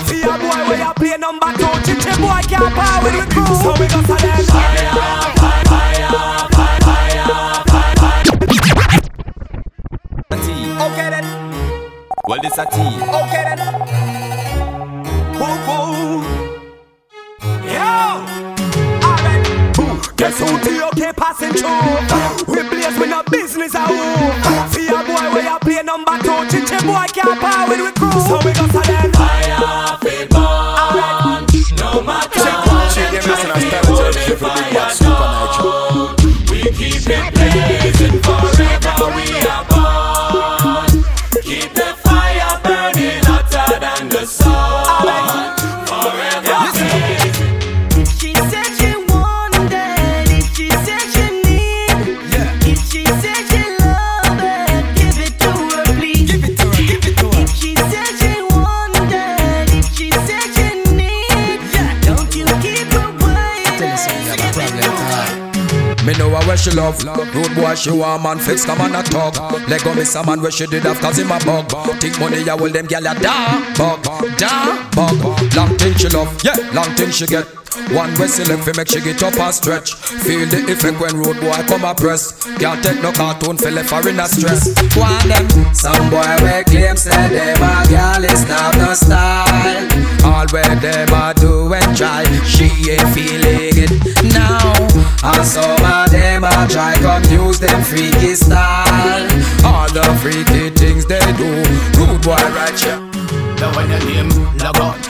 See a boy where you play number two, chichi boy can't power with the crew. So we go to them. Fire, fire, fire, fire, fire, fire. Okay then. Well, this a tea. Okay then. Woo woo. Yo. Alright. Guess who the okay passing through? We blaze with no business a who? See a boy where you number two, chichi boy can't power with crew. So we go to them. Where she love. Road boy she want man fix come on a talk. Lego miss a man where she did have cause him a bug. Think money ya hold them gyal a da bug, da bug. Long thing she love, yeah, long thing she get. One select fi make she get up and stretch. Feel the effect when road boy come a press. Can't take no cartoon fi left her in a stress. One them, some boy we claim say them a gyal is not the style. All where them a do and try, she ain't feeling it now. And some of them a try confuse them freaky style. All the freaky things they do, rude boy right here. Now when your name log on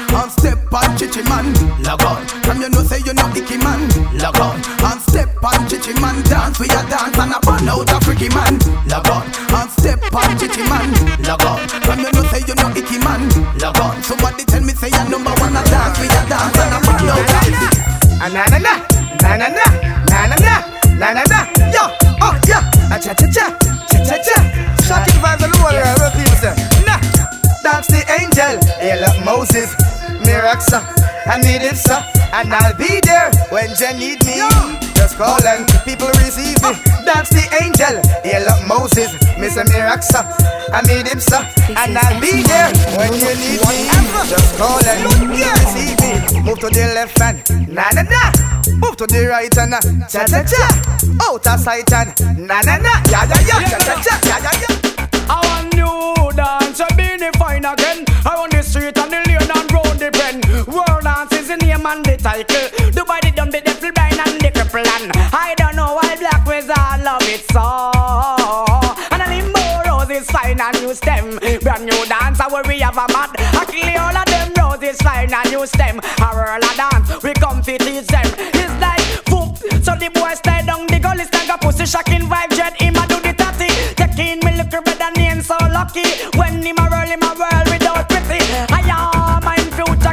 step on chichi man, log on. Come you know say you know icky man, log on. And step on chichi man, dance with your dance and a burn out a freaky man, log on. And step on chichi man, log on. Come you know say you know icky man, log on. Somebody tell me say you number one a dance with your dance and a burn out a freaky. Na na na, na na na, na na na, na na na, yo, oh yeah, a cha cha cha, cha cha cha. Shocking vibes on the wall, real people say, nah, that's the angel, hey, look Moses. Miraxa, I need it, sir, and I'll be there when you need me. Just call and people receive me. That's the angel. Hey, look, Moses, Mr. Miraxa, I need it, sir, and I'll be there when you need me. Just call and people receive me. Move to the left hand, na na na. Move to the right hand, cha cha cha. Out of sight and na na na. Yeah yeah yeah, cha cha cha, yeah yeah. I want new dance, a beanie fine again. And the title. Dubai the dumb, the devil blind and the cripple and I don't know why black all love it so. And I need more roses fine and new stem. Brand new dance, where we have a mad. I kill all of them roses fine and new stem. A whirl a dance, we come to teach them. It's like poop, so the boy stay down the gully, stand up pussy shocking vibe jet. Him a do the tatty, taking me look better name so lucky.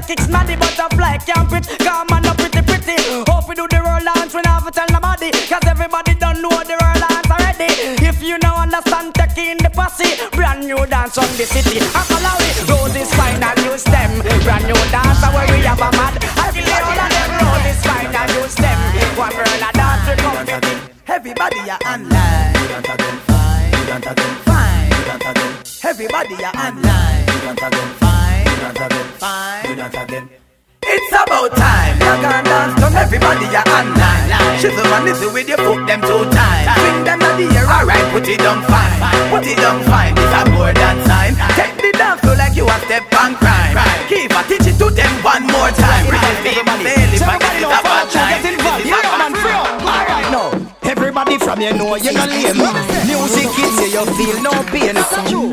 Kicks man the butterfly can't quit. Come on up pretty pretty. Hope we do the roll dance we never tell nobody. Cause everybody don't know the roll dance already. If you know understand taking the pussy, brand new dance on the city. Akalawi, roses fine and new stem. Brand new dance where we have a mad. I feel all of them roses fine and new stem. One girl a dance we come. Everybody ya online. Everybody ya online. About time. You can dance to everybody ya online. Shizzle and listen with your foot them two times. Swing them at the air, alright. Put it down fine. Put it down fine. It's a more than time. Take the dance floor like you a step on crime. Keep a teach it to them one more time. Bring to my belly, forget it about time. This is a man free up. Alright now. Everybody from you know you no lame Music hits you, you feel no pain.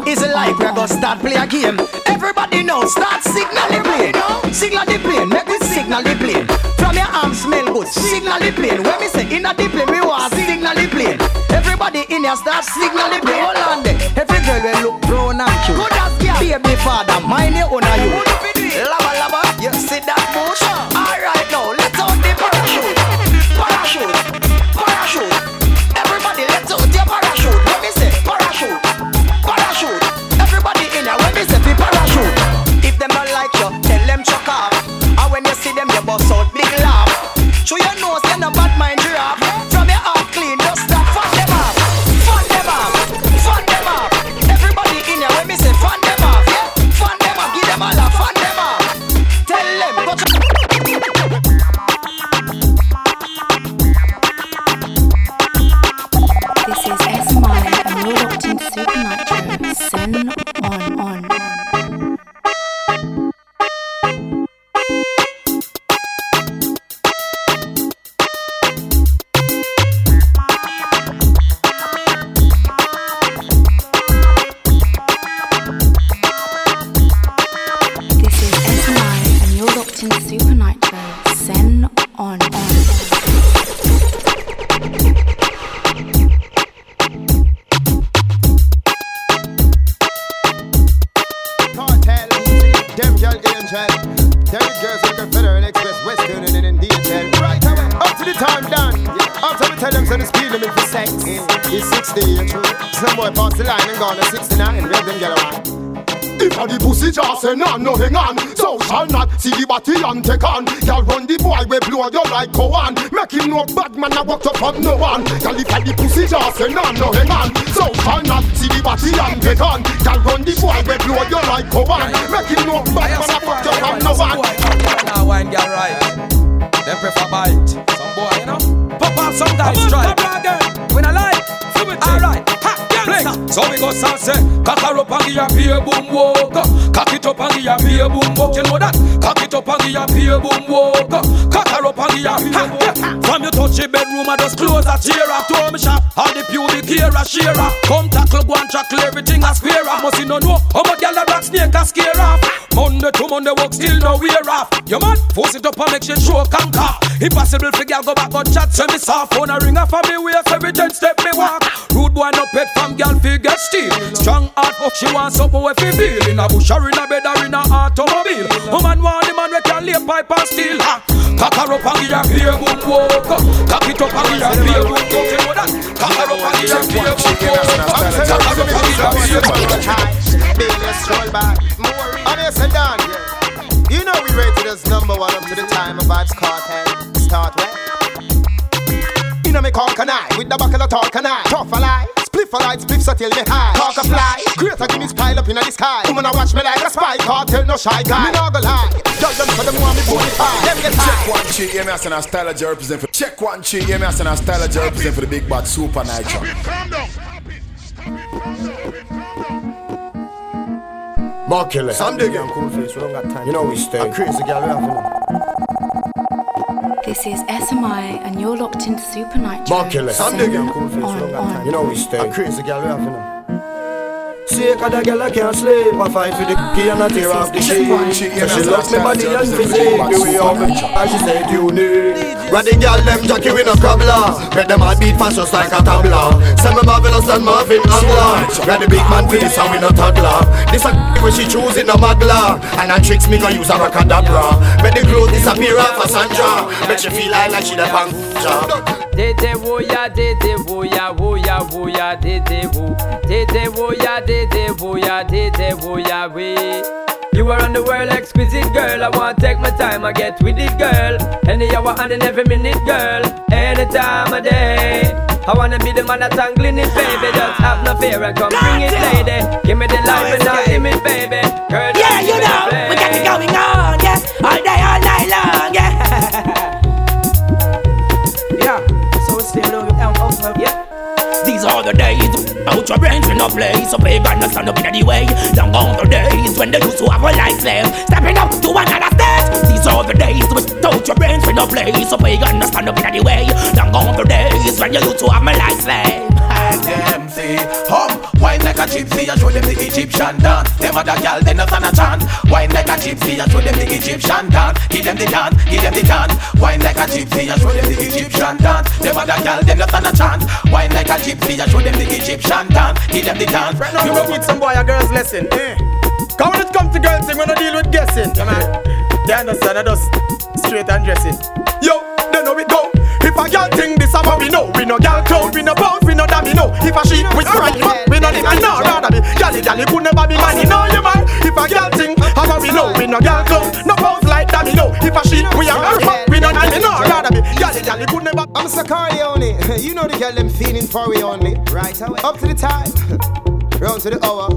It's like we're gonna start play a game. Everybody know, start signal the plane. Signal the plane, make we signal the plane. From your arm smell good, signal the plane. When we say in a the plane, we want signal the plane. Everybody in here start signal the plane. Hold on there, every girl will look brown and cute. Good as girl, baby father, mind your own you. Lava lava, you see that bush? Man I walk a off Come tackle go and tackle everything a square off Must you no know How much gyal a black snake a scare off Monday to Monday work still no wear off. Your man force it up and make shit show conquer Impossible for gyal go back go chat Send me soft phone a ring off of me waist Every ten step me walk. Rude boy no pet from girl fi get steal. Strong heart but she want something we fi feel. In a bush or in a bed or in a automobile. Woman want the man we can lay pipe and steel ha. Cock her up and give her pay boom walk Cock it up and give her pay boom walk You Cock her up and give her pay her pay boom walk Billion stroll back. And yes, and done. You know we rated as number one up to the time of Vybz Kartel. Start where? You know me call can I with the buckle of talk can I tough a lie. Spliff a light, spliff so till me high. Talk a fly, greater Guinness pile up in the sky. Woman a watch me like a spy. Kartel no shy guy. Me not go lie. Tell them for them want me bonafide. Them get Check high. one chick, yeah, me as a style of Jerry represent for. Check one chick, yeah, me as a style of Jerry represent for the big bad Supa Nytro. Markele Some dig and cool face, we don't got time. You know we stay. A crazy girl we have, you. This is SMI, and you're locked into Supa Nytro. Markele Some dig and cool face, we don't got time. You know we stay. A crazy girl we have, you know. See, cause the girl I can't sleep. I fight for the key and I tear off the sheet. Cause she loves me body and physique The way of me? and she said you need When the girl them jockey with no problem Make them heart beat fast just like a tabla. Send me marvelous and Marvin Angler. When the big man for this and we no toddler. This a when she choose it no magla And her tricks me go use a rockadabra Make the clothes disappear off of Sandra. Make she feel like like she the punk job Dede wo ya dede wo ya wo ya wo ya dede wo. Dede wo ya dede ya dede wo ya we. You are on the world exquisite girl. I want to take my time I get with it girl. Any hour and in every minute girl. Any time of day. I wanna be the man that's angling it baby. Just have no fear and come bring it lady. Give me the life and not limit baby. Girl, Yeah, you know, we got it going on, yeah. All day, all night long. Yeah, These are the days out your brains will not play So pay not stand up in the way. Long gone the days when they used to have a slave. Stepping up to another stage. These are the days without your brains will not play So pay not stand up in the way. Long gone the days when you used to have a slave them say Hum, wine like a gypsy I show them the Egyptian dance Them other gal, they not stand a chance Wine like a gypsy I show them the Egyptian dance Give them the dance, give them the dance Wine like a gypsy I show them the Egyptian dance Them other gal, they not stand a chance Wine like a gypsy I show them the Egyptian dance Give them the dance You will teach some boy a girl's lesson. Eh? Cause when it comes to girls, thing, we don't deal with guessing. Yeah, man. They understand, I just straight and dressing. Yo, they know it go. If a girl thing this, how we know. We no girl clown, we no we no dummy, no. If a sheep, we strike back, we no live, we no rather be. Gally, gally, could never be money, no, you man. If a girl thing, how we know. We no girl clown, no bounce like dummy, no. If a sheep, we are alpha, we no dummy, no rather be. Gally, gally, could never. I'm Mr. Corleone. You know the girl them feeling for we only. Right away. Up to the time. Round to the hour.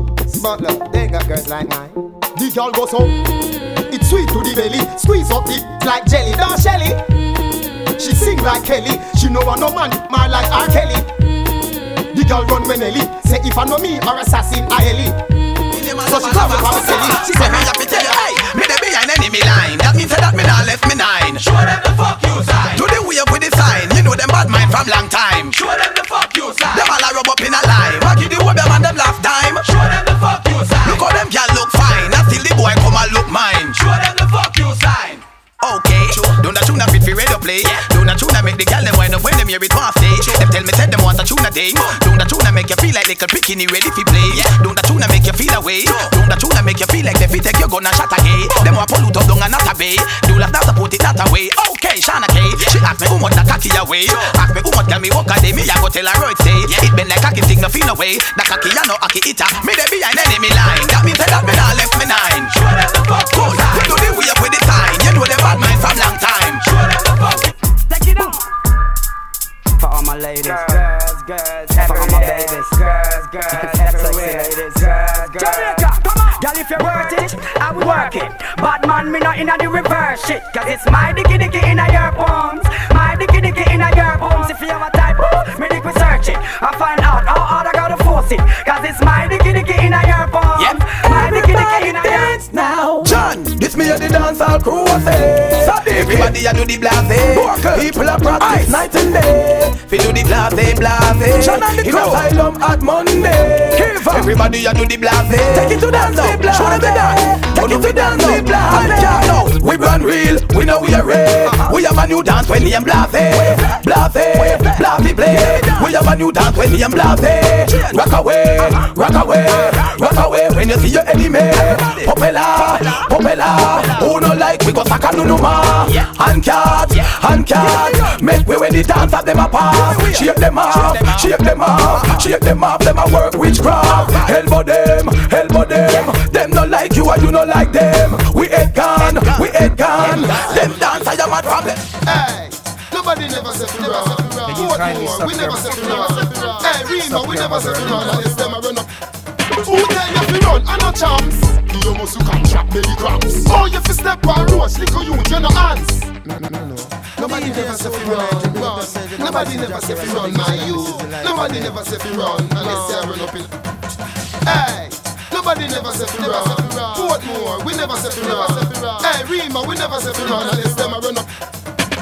Butler, they ain't got girls like mine. The girl goes so. Mm-hmm. It's sweet to the belly. Squeeze up it like jelly. Don't Shelly. Mm-hmm. She sing like Kelly. She know I no man, man like R. Kelly. The girl run when Ellie. Say if I know me or assassin, I Ellie. Mm-hmm. So she come up on the telly. She say, me have to tell you, hey, me the behind enemy line. That means that me not left me nine. Show them the fuck you sign. Do the wave with the sign. You know them bad mind from long time. Show them the fuck you sign. Them all a rub up in a line. What you do with them and them last time? Show them the fuck you sign. Look how them can look fine. And still the boy come and look mine. Show them the fuck you sign. Okay, don't that tuna fit for radio play a tune that make the gal them wind up when them hear it wafty. Them tell me tell them want a tune a day. Don't that tune that make you feel like little picking ready fi play. Don't that tune that make you feel away. Don't that tune that make you feel like they fi take your gun and shot a gay. Them want pollute up down another bay. Do like that to put it that away. Okay, Shana K. She ask me who much that cocky away. Ask me who much tell me what can they me. I go tell her right say. It been like cocky thing no feel away. That cocky a no cocky eater. Me they be an enemy line. That means that me not left me nine. Sure that the fuck good. Do the way up with the time. You know they bad mind from long time. Sure for all my ladies, girls, girls, for all my babies, girls, girls, sexy ladies, girls, girls. Jamaica, come on, girl, if you worth it, I will work it. Bad man, me not inna the reverse shit, cause it's my dicky dicky inna your palms, my dicky dicky inna your palms. If you have a type, ooh, me dick we search it, I find out how hard I gotta force it, cause it's my dicky dicky inna your palms. Yep. My dicky dicky now. John, this me a the dancehall crew I say. So everybody a do the blase. People a practice night and day. Fi do the blase blase. John and the crew. In asylum at Monday. Everybody a do the blase. Take it to dance now. Show them the dance. Take it to dance now. Blase. We run real. We know we are real. Uh-huh. We have a new dance when name blase. Blase. Blase play. We have a new dance when name blase. Rock away. Uh-huh. Rock away. Uh-huh. Rock away when you see your enemy. Popela. Popela. Who no like we go saka no no ma. And cat. And cat. Make way when the dance of them apart. Shape them up. Shape them up. Shape them up. Them a work witchcraft. Elbow them. Elbow them. Them no like you and you no like them. We ain't gone. We ain't gone. Them dance I am mad from them. Hey. Nobody never said to run. We never said to run. Hey, Reno, we never said to run. Unless them a run up. Who tell you fi run? I no chance. You almost you can trap belly cramps. Oh, you fi step on roach, little you, you no hands. No, no, no, no. Nobody never say fi run. run. Nobody never say fi run, my youth. Nobody never say fi run unless you run up in. Hey. Nobody never say fi run. Portmore, we never say fi run. Hey, Rima, we never say fi run unless them a run up.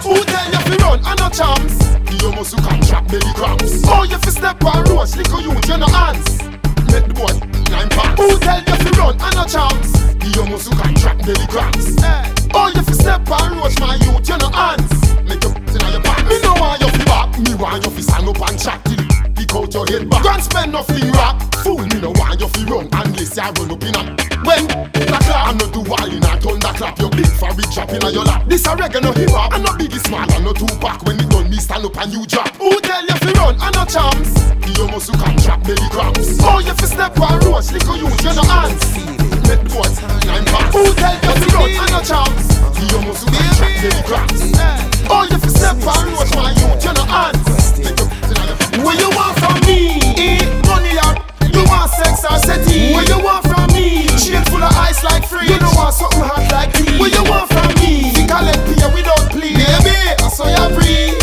Who tell you fi run? I no chance. You almost you can trap belly cramps. Oh, you fi step on roach, little you, you no hands. Make the boy climb. Who tell you fi run? I no chance. You almost you can trap belly eh. cramps. Oh, you fi step on roach, my youth, you no hands. Make your inna your pants. Me no want you fi back. Me want you fi stand up and chat till out your head back. Don't spend nothing rap. Fool me no want you fi run unless you run up in a when the clap. I no do wall in a thunderclap. Your big for big trap inna your lap. This a reggae no hip hop. I no biggie small and no two pack. When me done me stand up and you drop. Who tell you fi run? I no chance. You almost you can trap belly cramps. Oh you fi step on roach, little you you no hands. Make boy pants. Who tell you fi run? I no chance. You almost you can trap belly cramps. Oh you fi step on roach, my youth you no hands. What you want from me? Eat money or you want sex or settee? What you want from me? Chain full of ice like free. You don't want something hot like tea. What you want from me? Think I let pay without plea. Baby, I saw you free.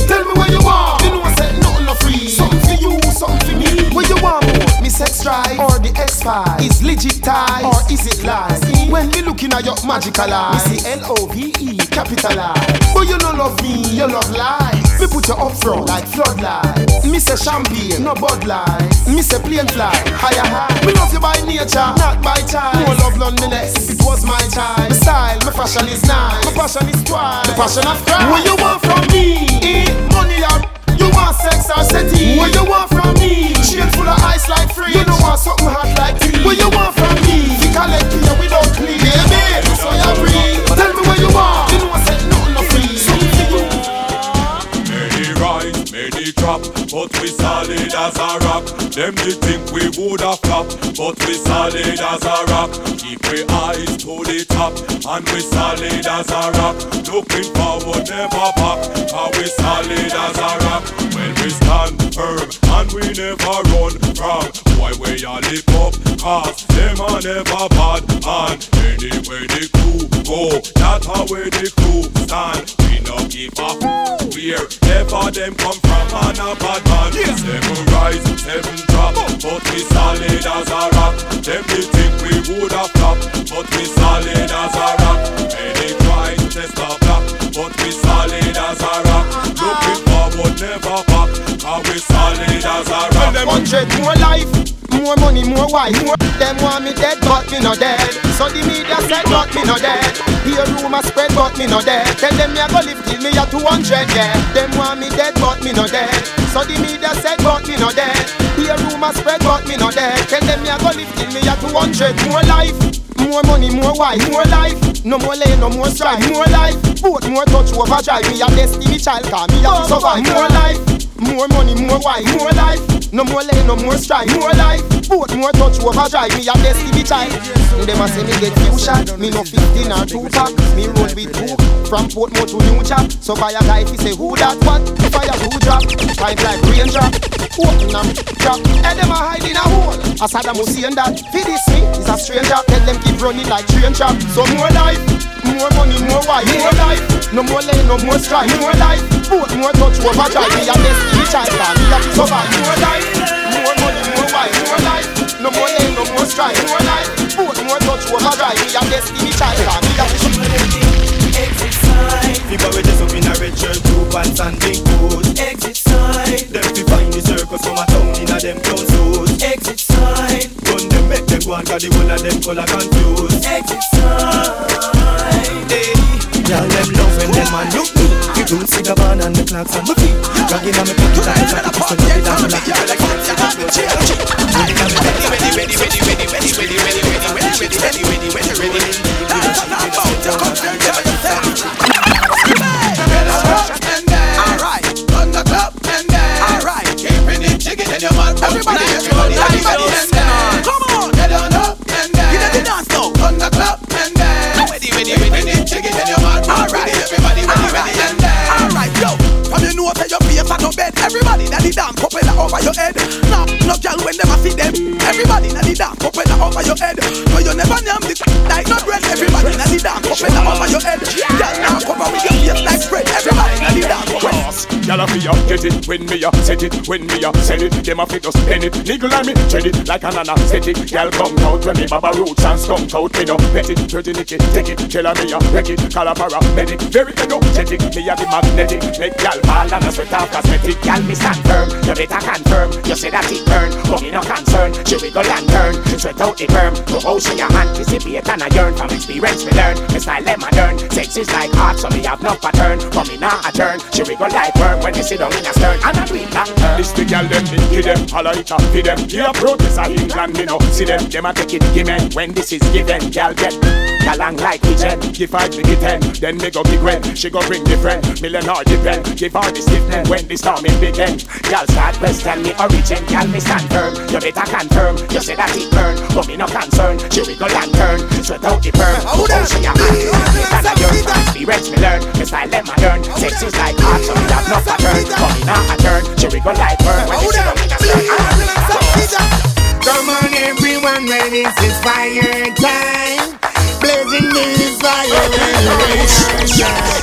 Me sex drive or the X five? Is legit tie or is it lies? When me looking at your magical eyes, me see L O V E capitalize. But you no love me, you love lies. Me put you up front like floodlights. Me say champagne, no Bud Light. Me say plane fly, higher high. Me love you by nature, not by choice. More love loneliness, it was my time. My style, my fashion is nice. My passion is twice. The passion of Christ. What you want from me? Money or you want sex or settee? What you want from me? Chain full of ice like free. You don't want something hot like tea. What you want from me? You collect here without clean. Baby, so you breathe. Tell me what you want. You know I but we solid as a rock. Them did think we woulda flop, but we solid as a rock. Keep we eyes to the top, and we solid as a rock. Looking forward, never back, how we solid as a rock. When we stand firm, and we never run from. Why we all live up, cause them are never bad. And anyway the crew go, that's how where the crew stand. We no give up, wherever them come from, and a bad man. Seven rise, seven drop, but we solid as a rock. Them they think we woulda flop, but we solid as a rock. Many try to our block, but we solid as a rock. Uh-huh. Looking forward, never back, cause we solid as a rock. Them. Hundred more life, more money, more wife. More them want me dead, but me no dead. So the media said, but me no dead. Hear rumor spread, but me no dead. Tell them me a go live till me a 200, yeah. Them want me dead, but me no dead. So the media said, but me no dead. Hear rumor spread, but me no dead. Tell them me a go live till me a 200. More life. More money, more wife, more life. No more lane, no more strife, more life. Both more touch overdrive. Me a destiny child, cause me a survive. More life. More money, more wife, more life. No more lane, no more strife, more life. Both more touch overdrive. Me a destiny child. Them a say me get shot. Me no 15 or Tupac. Me roll with two from Portmore to New Chap. So buy a guy he say who that what? Fire who drop? Pipe like raindrop. Open them drop. And them a hide in a hole. As Saddam Hussein that For this me is a stranger Tell them keep running like train track So more life more money, more wife, more life No more lane, no more strife More life, boat, more touch, overdrive Me a destiny child, me a survive More life, more money, more wife, more life No more lane, no more strife. More life, boat, more touch, overdrive Me a destiny child, and me a Exit side People we just up in a red shirt, blue pants and big boots. Exit side Them fi find the circus from a town in a them clothes suits. Exit side Gun them make them go and cause the whole of them color confused. Exit side Hey Girl, them love when them a look me You don't see the band and the clocks on my feet Dragging on me pocket eyes like a pistol Drop it down like it like it Ready, ready, ready, ready, ready, ready, ready, ready, ready, ready, ready, ready, ready, ready, ready, ready That's what I'm about to come Alright, Everybody that the dance propeller over your head Now, no girl when them a see them Everybody that the dance propeller over your head But you never name the like no bread Everybody that the dance propeller over your head Girl, now cover with your face like spread Everybody that the dance propeller Y'all a fi a get it when me a set it when me a sell it. Them a fi just pen it. Niggle on me tread it like an anesthetic. Y'all come out when me baba roots and skunk out. Me no pet it, dirty nicky take it. Tell me a wreck it. Call a paramedic, very energetic. Me a the magnetic. Make y'all fall and a sweat off cosmetic. Y'all me stand firm, you better confirm. You say that it burn, but me no concern. She wiggle and turn, sweat out the perm. To ocean your anticipate and I yearn from experience we learn. Me style them modern, sex is like art, so me have no pattern. But me not a turn, she wiggle like worm when me sit down in a stern. And I do it long term. This the girl them me give them, holla it up, feed them. Here protest a England, me know. See them, them a take it, give me. When this is given, girl get galang like pigeon. Give five, me give ten, then me go big when she go bring the friend. Millionaire depend, give her the stiffness when the storm is begin. Girl start question me origin, girl me stand firm. You better confirm, you say that it burn, but me no concern. She wiggle and turn, sweat out the perm. Oh, she a man, and I yearn from experience me learn. Me style them modern, sex is like art, so me have no pattern. But me not a turn, she wiggle like burn. When she come in a stern. Come on everyone, when this is fire time. Blazing this fire. Come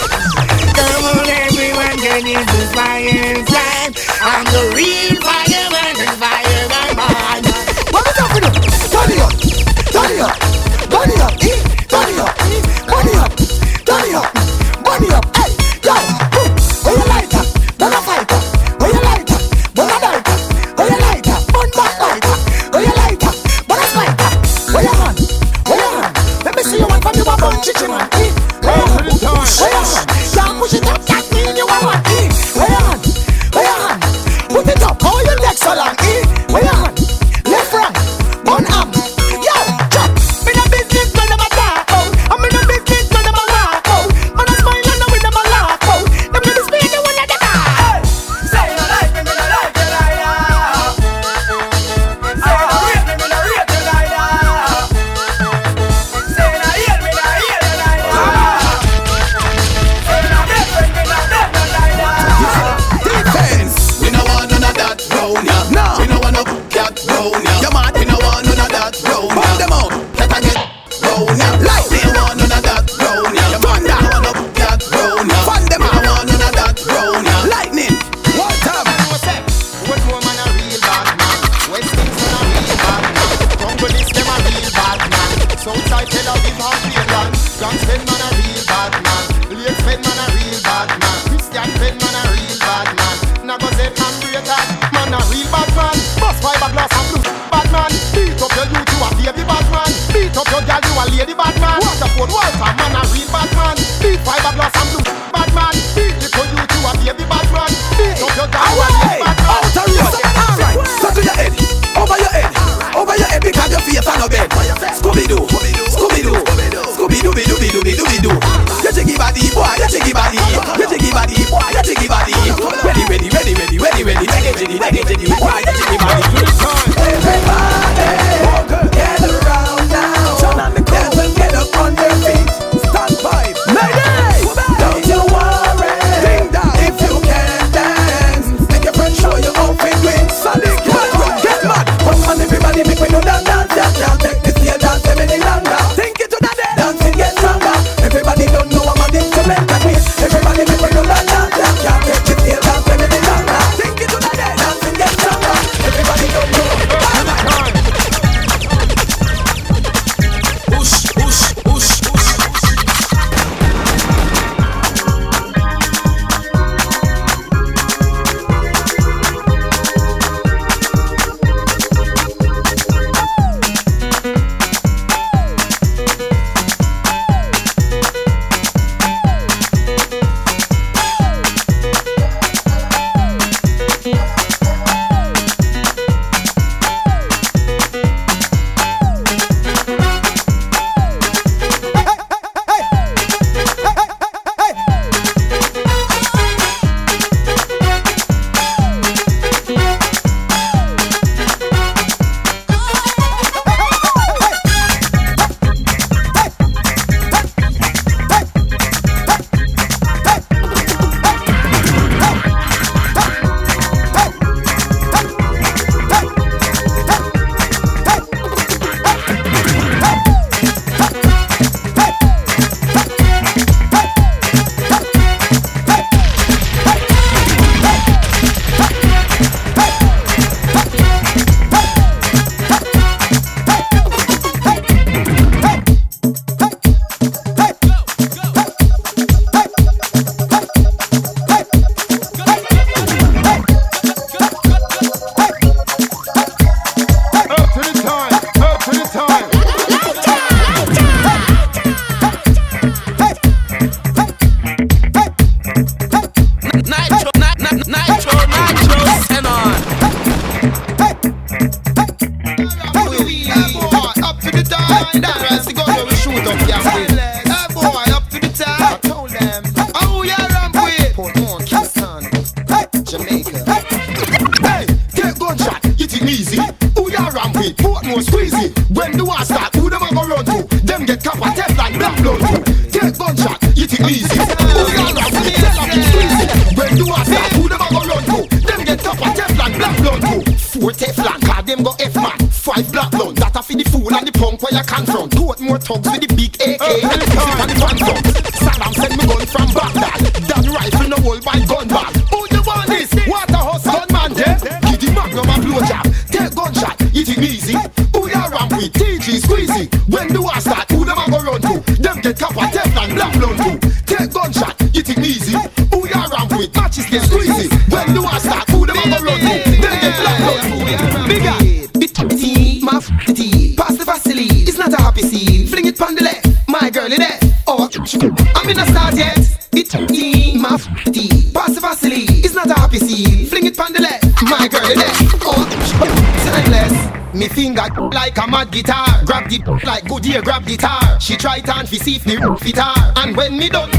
see if the roof it are. And when me done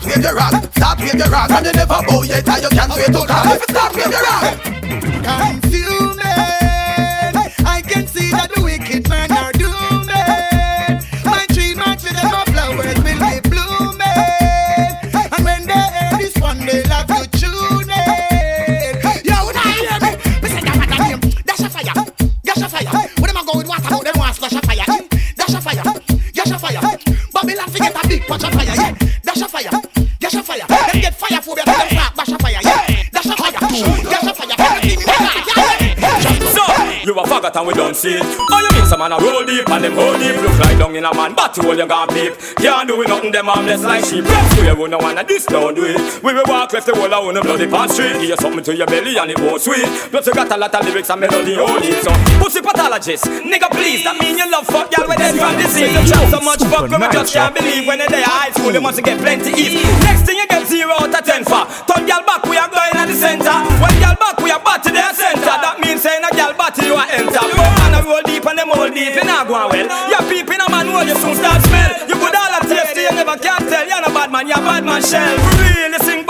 Start with your rock, start with your rock. And you never bow yet and you can't wait to talk. Start with your rock. Confused forgot and we don't see it. Oh, you mean some man a roll deep and them hold deep? Look like down in a man, but you gon' peep. Can't do nothing, them armless like sheep. Reps to you, no wanna this, don't do it. We will walk left the whole of the bloody past street. Give you something to your belly and it won't sweet. Plus you got a lot of lyrics and melody, oh, hold it. So, pussy pathologist, nigga please, that mean you love fuck y'all when they from disease. You chat so much fuck, we just can't believe when they're high school, you must get plenty ease. Next thing you get zero out of ten for. Turn y'all back, we are going at the center. When y'all back, we are back to their center. That means saying a girl body you are enter. Go man a roll deep and them hold deep, you not going well. You're peeping a man, who you soon start smell. You could all have tasty, you never can tell. You're not bad man, you're bad man shell. For real, you sing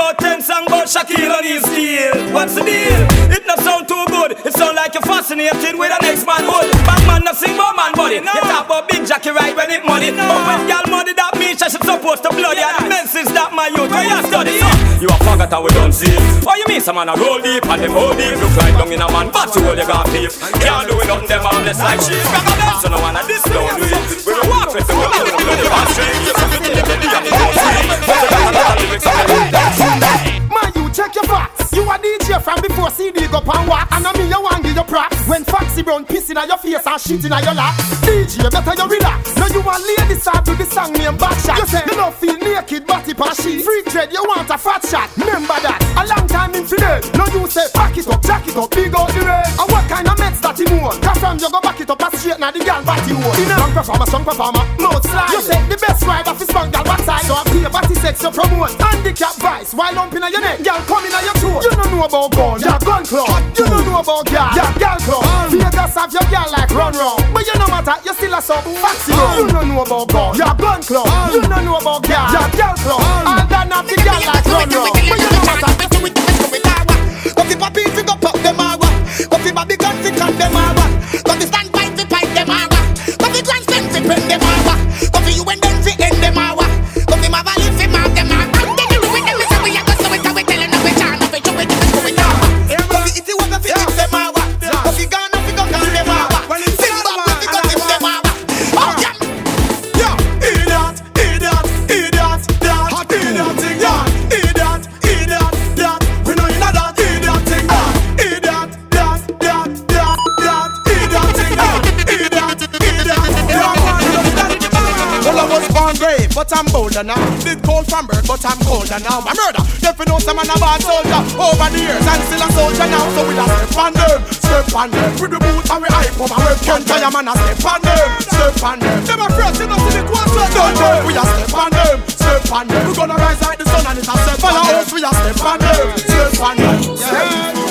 song about Shaquille O'Neal steel. What's the deal? It not sound too good. It sound like you're fascinated with the next man hood. Bad man not sing about man body. You talk about big Jackie right when it money. But when y'all money that means I should supposed to bloody. And the menses that my youth where you study. You a forgot and we don't see. What you mean some man a roll deep and them hold deep. Look like down in a man, but you hold you got beef. Can't do it nothing, them armless like sheep. So no one a this don't do it. We will walk with the world, we will bloody fast straight. You put it in the and it don't see. But you got a lot of lyrics and melody. Man, you check your You a DJ from before CD go pan wax. And I mean you want give your props. When Foxy Brown pissing on your face and shitting on your lap. DJ, better you relax. Now you want lady start to the song name Backshot. You say you don't feel naked, body sheet. Free trade, you want a fat shot. Remember that. A long time in today. Now you say pack it up, jack it up, big out the rain. And what kind of meds that you want? Cause from you go back it up and straight now the girl body hole. You know, strong performer, strong performer, no slide. You say the best rider for spank girl backside. So I pay body sex you promote. Handicap vice while lumping on your neck. Girl coming on your toe. You don't know about gun, yeah, gun club. You don't know about girl, yeah, girl club. Vegas have your girl like run round. But you no matter, you still a sub foxy. You don't know about gun, yeah, gun club. You don't know about girl, yeah, girl club. All done have the girl like run round. But you no matter. Go fi fi go pop them awa Go fi baby gun fi cut them awa Go fi stand by fi pipe them Go fi grand fi pen them but I'm bolder now. Did cold from birth, but I'm colder now. I murder. You know some man a bad soldier over the years, and still a soldier now. So we a step on them, step on them. With the boots and we hype up and we can't tell man a step on them, step on them. Them a fresh, you know, see the quads Don't know, we a step on them, step on them. We gonna rise like the sun and it's a step on us. We a step on them, step on them.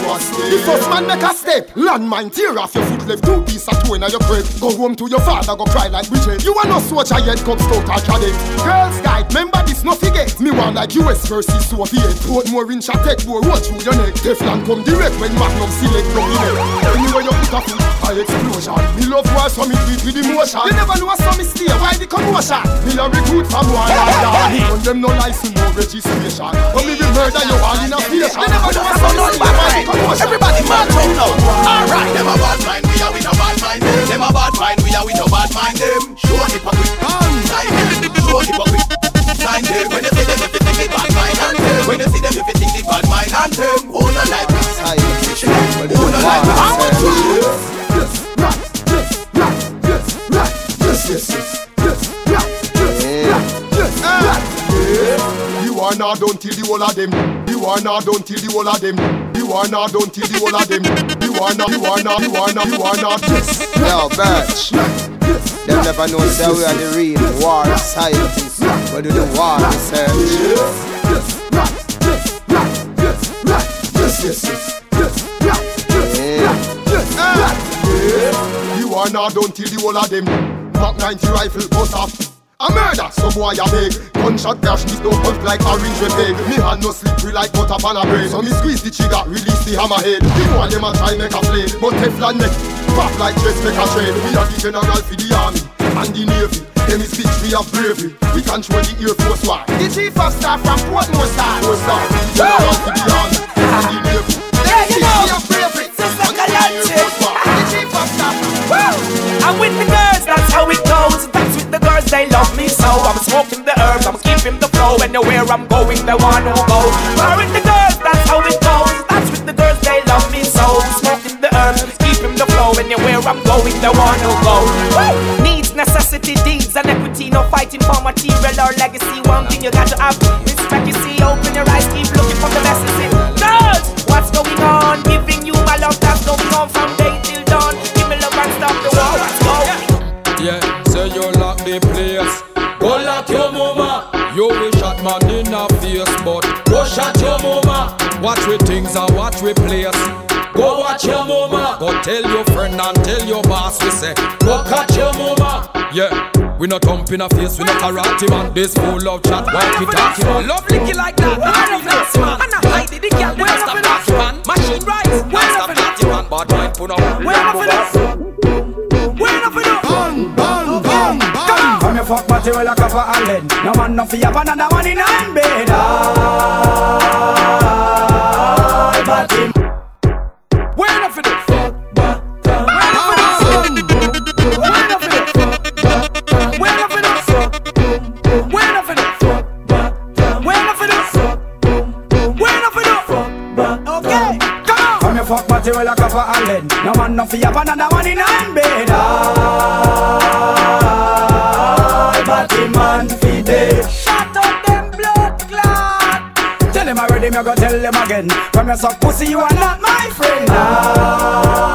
The first man make a step, landmine tear off your foot left two piece of two in your crib. Go home to your father, go cry like Bridget. You are no soldier yet, come scout or cadet. Girls guide, remember this, no forget. Me want like US versus Soviet. Put more in shot, take more road through your neck. Teflon come direct when Magnum select your neck. Anywhere you put a foot, high explosion. Me love war, so me tweet with emotion. You never know some me stay, why the commotion? Me a recruit from one yard. On them no license, no registration. But me will murder you all in a station. You never know some me stay, why the commotion? Everybody mad right now. Alright, them a bad mind, we are with a bad mind. Them, them a bad mind, we are with a bad mind. Them show hypocrite, sign them. Show hypocrite, sign them. When you see them, if you think it bad mind and them. When you see them, if you think it bad mind and them. Who no like we sign? Who no like we I want to yes, yes, yes, yeah. You are not done till the whole of them. You are not done till the whole of them. You are not done till the whole of them. Not, you are not, you are not, you are not. Yes, Yo, Birch. Them never know say we are the real war scientists. We do the war research. yes, yes, yes, yes, yes, yes, yes, right, yes, right, yes, right, yeah. You are not done till the whole of them. Mark 90 rifle bust off. A murder, so boy a beg. Gunshot dash, this don't punch like orange red egg Me hand no slippery like butter pan a bread. So me squeeze the trigger, release the hammerhead. The one them a try make a flame But Teflon neck, pop like dress make a trade. We are the general for the army and the navy. Them is bitch, we have bravery. We control the air force war The chief of staff from Portmore Star Force star, the general for the army and the navy. There you Bitch, go. we have bravery and the air Galante. force war The chief of staff I'm with the girls, that's how it goes. That's with the girls, they love me so. I'm smoking the herbs, I'm keeping the flow. Anywhere I'm going, they wanna go. I'm with the girls, that's how it goes. That's with the girls, they love me so. Smoking the herbs, keeping the flow. Anywhere I'm going, the one who go. Needs, necessity, deeds, and equity. No fighting for material or legacy. One thing you got to have respect. You see, open your eyes, keep looking for the best. Girls, what's going on? Giving you my love that's going on from Watch with things and watch with place. Go watch your mama. Go tell your friend and tell your boss. We say, go catch your mama. Yeah. We not thump in a face, we not karate man. This full of chat, walkie talkie man. Love licky like that. I love that man. And I hide it, the girl. Where's the party man? Machine rise. Where's the party man? Bad mind put up. Where enough of this? Where enough of? Bang, bang, bang, bang. Come here, fuck party well a cover Allen. No man no fear, but another one in a bed. Ah, Fuck party well a cover Allen. No man no fear but another one in a bed But the man fi dead Shut up them blood clot. Tell him I already, me go tell him again. From your suck pussy, you are not my friend. Ah,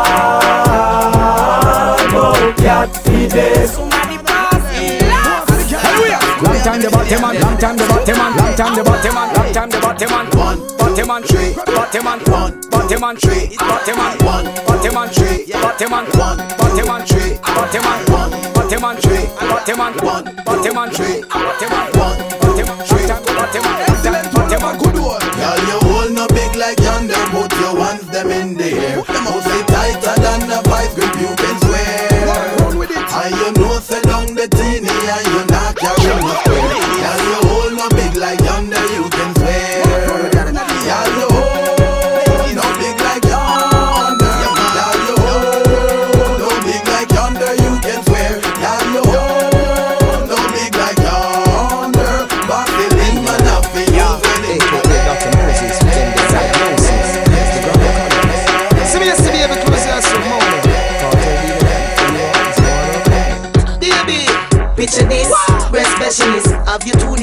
but cat fi dead Somebody pass me last. Long time the bottom man, long time the bottom man, long time the bottom man, long time the bottom man. One, bottom man three, bottom man one, bottom man three, bottom man one, bottom man three, bottom man one, bottom man three, bottom man one, bottom man three, bottom man one, bottom man three, bottom man one, bottom man three, bottom man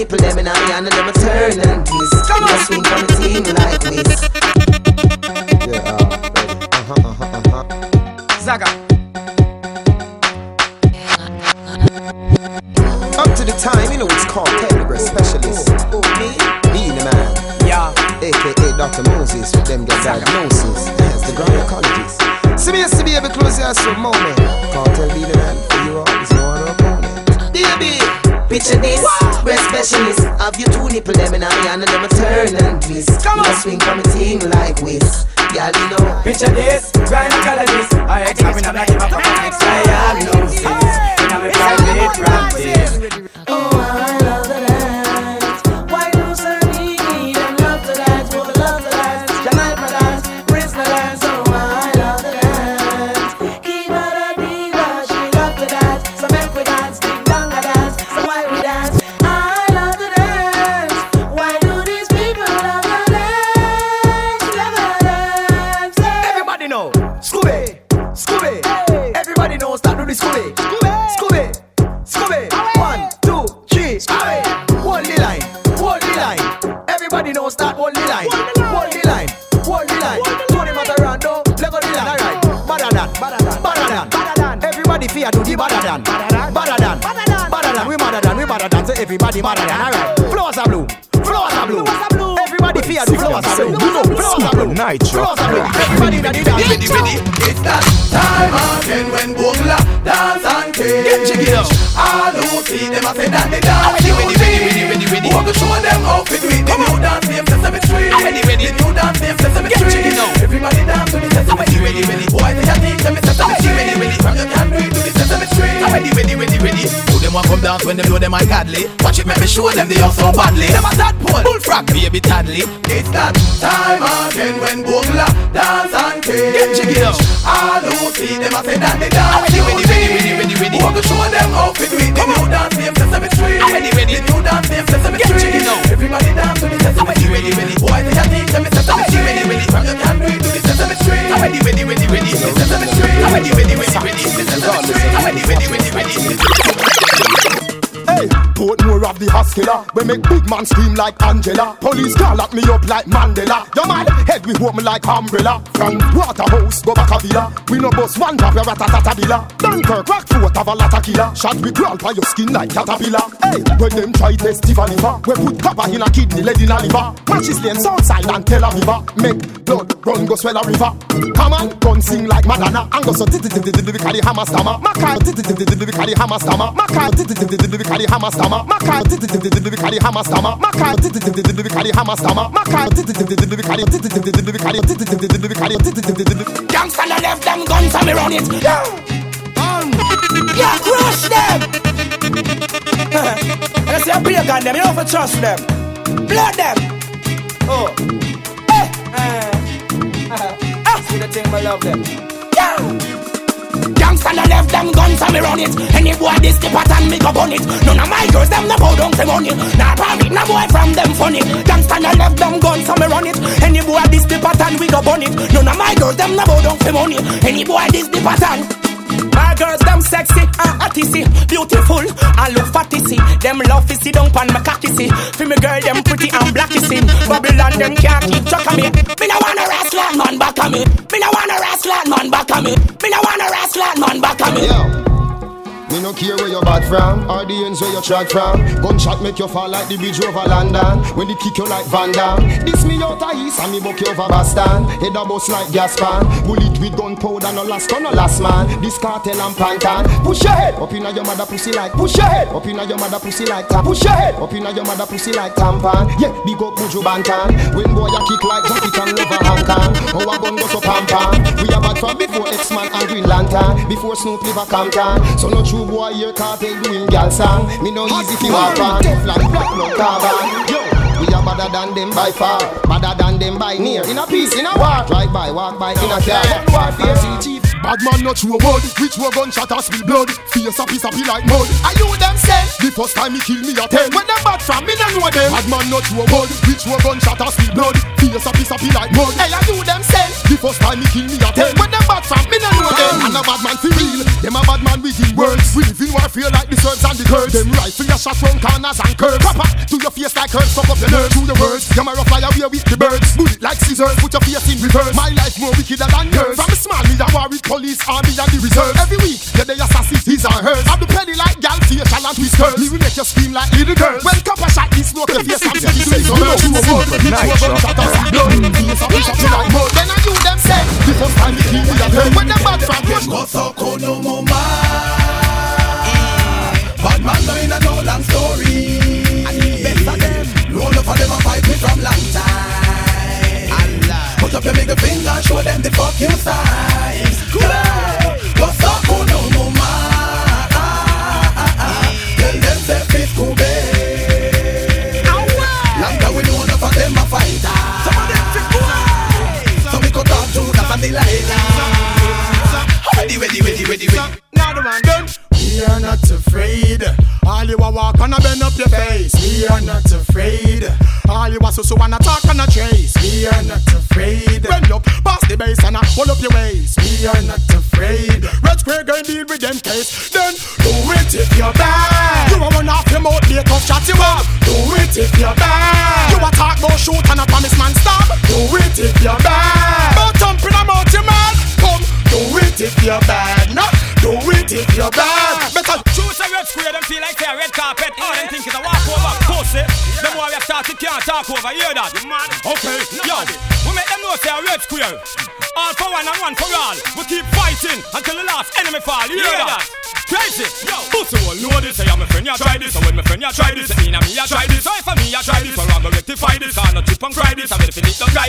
Have you two nipple them in hand and them a turn and twist. Come on, swing from the team like this. Zaga. Up to the time, you know it's called Breast Specialist. Me? Being the man. Yeah. AKA Dr. Moses, with them get diagnosis as the gynecologist. See me yesterday, baby, close your for a moment. Kartel be the man for you all, is no other opponent. Baby, picture this. Breast specialist. Have you two nipple them in a hand and them a turn and twist. Come on, swing from the team like whiz. Girl, you know. Picture this, gynecologist. I examine a black hip hop next diagnosis. In a me private practice. Oh, I everybody better than. Alright, flowers are blue, flowers are blue. Everybody fear do flowers are blue. Flowers are blue, flowers are blue. Everybody in the dance. Ready, ready. It's that time again when Bogle dance and cage. Get up. All who see them a say that they dance Ready, ready, ready, ready, ready, ready. Who to show them how to do it. The new dance name Sesame Street. Ready, ready. The new dance name Sesame Get Street. jiggy now. Everybody dance to the Sesame Street. ready, ready. Boy, they a teach them it's Sesame Street. ready, ready. From you can do it to the Sesame Street. Ready, ready, ready, ready them want come dance when them know them are godly. Watch it, make me show them they are so badly. Them a tadpole, bullfrog, baby toddly. It's that time again when Bogle dance and play. Get jiggy up. I don't see them, I say that they dance. Ready, ready, ready, ready, ready, ready. Want to show them how fit we the new dance name Sesame Street. Ready, ready. The new dance name Sesame Street. Get jiggy. Everybody dance to the Sesame Street. Ready, ready. Boy, they are teach them Sesame Street. Ready, ready. From your can do it to the Sesame Street. Ready, ready, ready, ready. Sesame Street. Ready, ready, ready, ready. Sesame Street. Ready, ready, ready, ready killer. We make big man scream like Angela. Police call lock me up like Mandela. Your man head we hold me like umbrella. From Waterhouse go back a villa. We no boss one drop your ratatata villa. Dunkirk rock foot of a lot of killer. Shot we crawl by your skin like caterpillar. Hey, when them try test liver, we put copper in a kidney, lead in a liver. Matches lane Southside and Tel Aviv. Make blood run go swell a river. Come on, gun sing like Madonna. And so titi titi titi titi hammer stammer. Makai titi titi titi titi hammer stammer. Makai titi titi titi lyrically hammer stammer. Maka lyrically hammer stammer. Maka lyrically hammer stammer. Maka lyrically lyrically Gangsta na left them guns and me run it. Yeah, yeah, crush them. Let's say big on them. You don't trust them. Blood them. Oh, hey, eh, eh. See the thing, I love them. Yeah. Gangsta no left them guns and me run it. Any boy this the pattern me go gun it. None of my girls them no bow down for money. Nah party, no boy from them funny. Gangsta no left them guns and me run it. Any boy this the pattern we go bun it. None of my girls them no bow down for money. Any boy this the pattern. My girls, them sexy ah, and artisty, beautiful and look fatty see. Them love to sit down pan my cocky see. For me girl, them pretty and blacky see. Babylon, them can't keep track of me. Me no wanna rascal man back of me. Me no wanna rascal man back of me. Me no wanna rascal man back of me. Yo. Me no care where you bad from, or the ends where you trod from. Gunshot make you fall like the bridge over London. When they kick you like Van Damme. This me out of east and me buck you over Boston. Head a bust like gas pan. Bullet with gunpowder, no last no last man. This Kartel and pantan. Push your head up inna your mother pussy like. Push your head up inna your mother pussy like. Tap. Push your head up inna your mother pussy like tampon. Yeah, big up Buju Banton. When boy a kick like Jackie Chan over Hong Kong. A gun go so pam pam. We a bad from before X-Man and Green Lantern. Before Snoop live a Compton. So no true boy here Kartel doing gal song. Me no easy fi walk on. Teflon black no carbon. Yo. We are better than them by far, better than them by near. In a peace, in a war, drive by, walk by, in a car. Warfare, see chief. Bad man not true word, which were gunshot or spill blood. Face a piece of like mud. Are you them say? The first time he kill me a ten. When them bad from me, no know them. Bad man not true word, which were gunshot or spill blood. Face a piece of like mud. Hey, are you them say? The first time he kill me a ten. When them bad from me, no know them. And a bad man for real, them a bad man with him words. We live in warfare like the Serbs and the Kurds. Them rifle your shot round corners and curves. Proper to your face like curves, fuck up your nerves. Through the words, you a fly away with the birds. Bullet like scissors, put your face in reverse. My life more wicked than yours. From small me a war with police, army and the reserve. Every week, yeah, they assassins, his and hers. I'm the penny like gal, facial and twisters. Me will make you scream like little girls. When copper shot this smoke, your face see the face. You know who a word, you gunshot or see blood. Face face up like mud. Then I you them say, The first time you kill me a ten. when them bad from me. Kosoko no mama Bad man no in a no long story can't over, hear that? Okay, yo, we make them know say a red square. All for one and one for all. We keep fighting until the last enemy fall, you hear that? Crazy, yo. Pussy will know this. Say I'm a friend, ya try this. And when my friend, ya try this. Say me and me, ya try this. So for me, ya try this. So I'm gonna rectify this. Can't no chip and cry this. I'm ready for it, don't try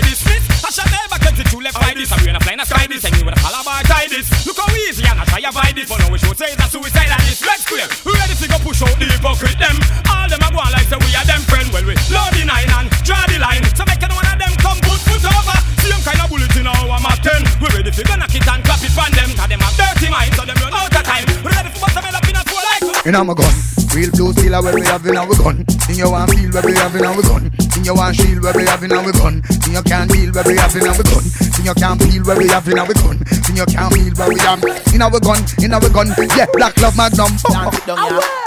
inna my gun. Real blue steel where we having? inna we gun. In your one feel where we having? inna we gun. In your one shield where we having? inna we gun. In your can't deal where we have inna we gun. In your can't feel where we having? inna we gun. In your can't feel where we have In our gun. In our gun. Yeah, black love magnum.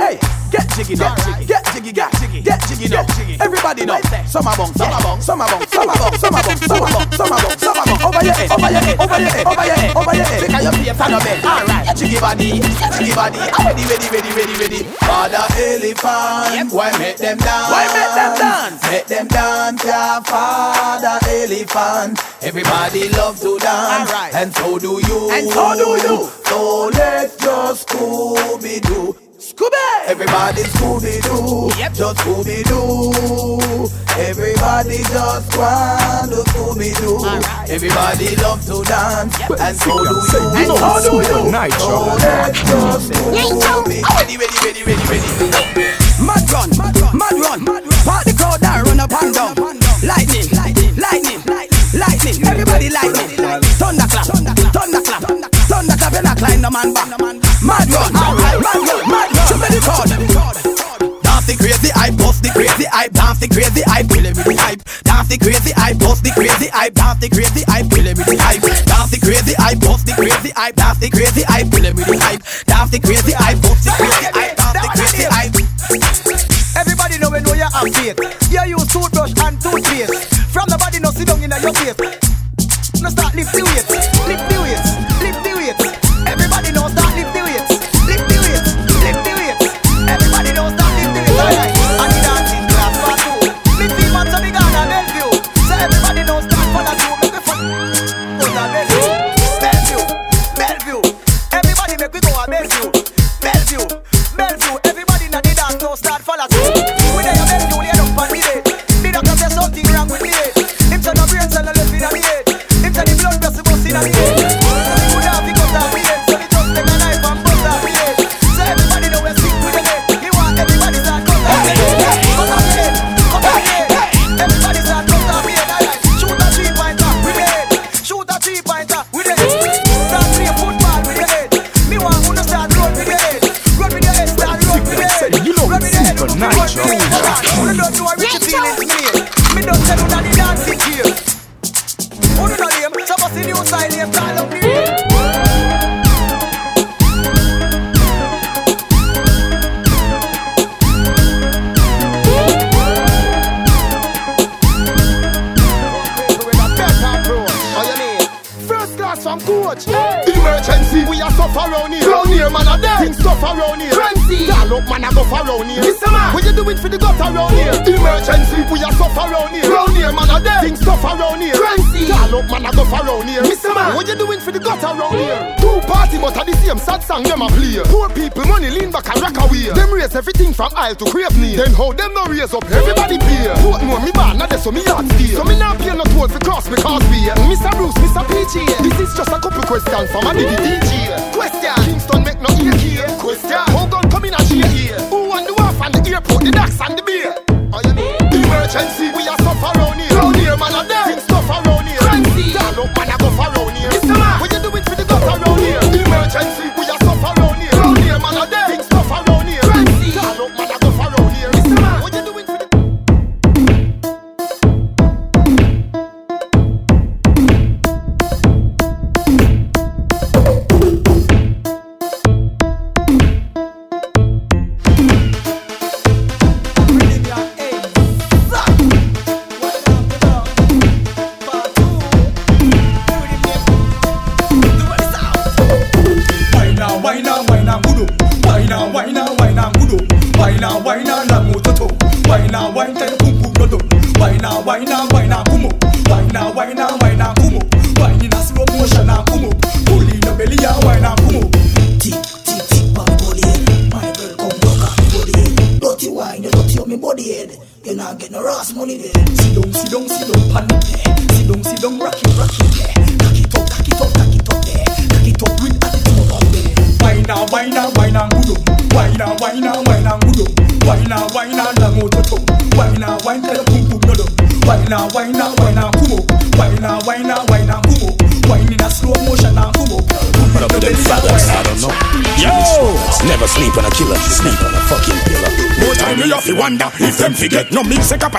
Hey. Get jiggy now, get jiggy, get jiggy, get jiggy now. Everybody know, Summer bong, Summer bong, Summer bong, Summer bong, Summer bong, Summer bong, Summer bong, some bong over your head, over your head, over your head, over your head. Make your face on the bed. Alright, get body, get body. I'm ready, ready, ready, ready, ready. Father elephant, why make them dance? Why make them dance? Make them dance. Father elephant, everybody love to dance, right. and so do you, and so do you. So let your Scooby do. Scooby! Everybody Scooby Doo, yep. just Scooby Doo. Everybody just want to Scooby Doo. Right. Everybody love to dance, yep. and so do you. And so do you. Nitro. Ready, ready, ready, ready, ready. Mad run, mad run, mad run. Part the crowd down, run up and down. Lightning, lightning, lightning, lightning. Everybody lightning. Thunderclap, thunderclap, thunderclap, thunderclap. You're not climbing the man back. Mad run, mad run, mad run the chord. Dance the crazy I bust the crazy I dance the crazy hype, kill me the hype. Dance the crazy I bust the crazy I dance the crazy hype, kill me the hype. Dance the crazy I bust the crazy I dance the crazy hype, kill me the hype. Dance the crazy I bust the crazy I dance the crazy I. Everybody know we know you have faith. You use toothbrush and toothpaste. From the body, no sit down in your face. No start lifting. Hier so if them forget. No me say cap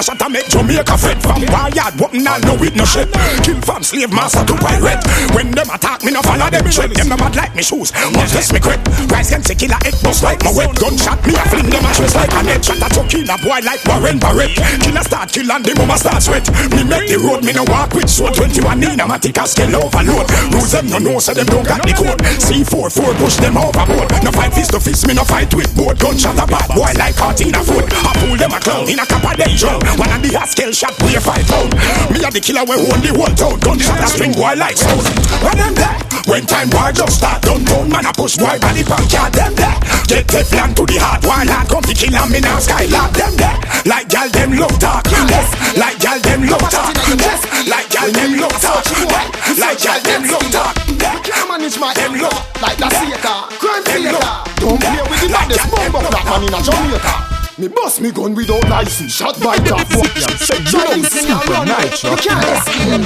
slave master to pirate. When them attack me, no follow them shit. Them no mad like me shoes, must test me quick. Rise against the killer, it bust like my wet gunshot. Me a fling them a twist like a net. Shot a to kill a boy like Warren Barrett. Killer start kill and the mama start sweat. Me make the road, me no walk with so 21 in a matic a scale overload. Rules them no know, so them don't got the code. C4 4 push them overboard. No fight fist to fist, me no fight with board. Gunshot a bad boy like Cartina foot. I pull them a clown in a cup of day drum. One of the Haskell shot weigh five pound. Me a the killer we hold the whole town. Gunshot a string boy like stone. When them there, when time war just start, don't down man a push boy body punk yeah them there. Get Teflon to the heart while I come to kill 'em in a sky. Lock them there, like gal them love talk. Yes, like gal them love talk. Yes, like gal them love talk. Like gal them love talk. Manage my them love like the Seeker, uh, crime theater. Don't play with the baddest bomb up that man in a Jamaica. Me bust me gun without license, shot by top boy. Try this thing and run, you can't escape.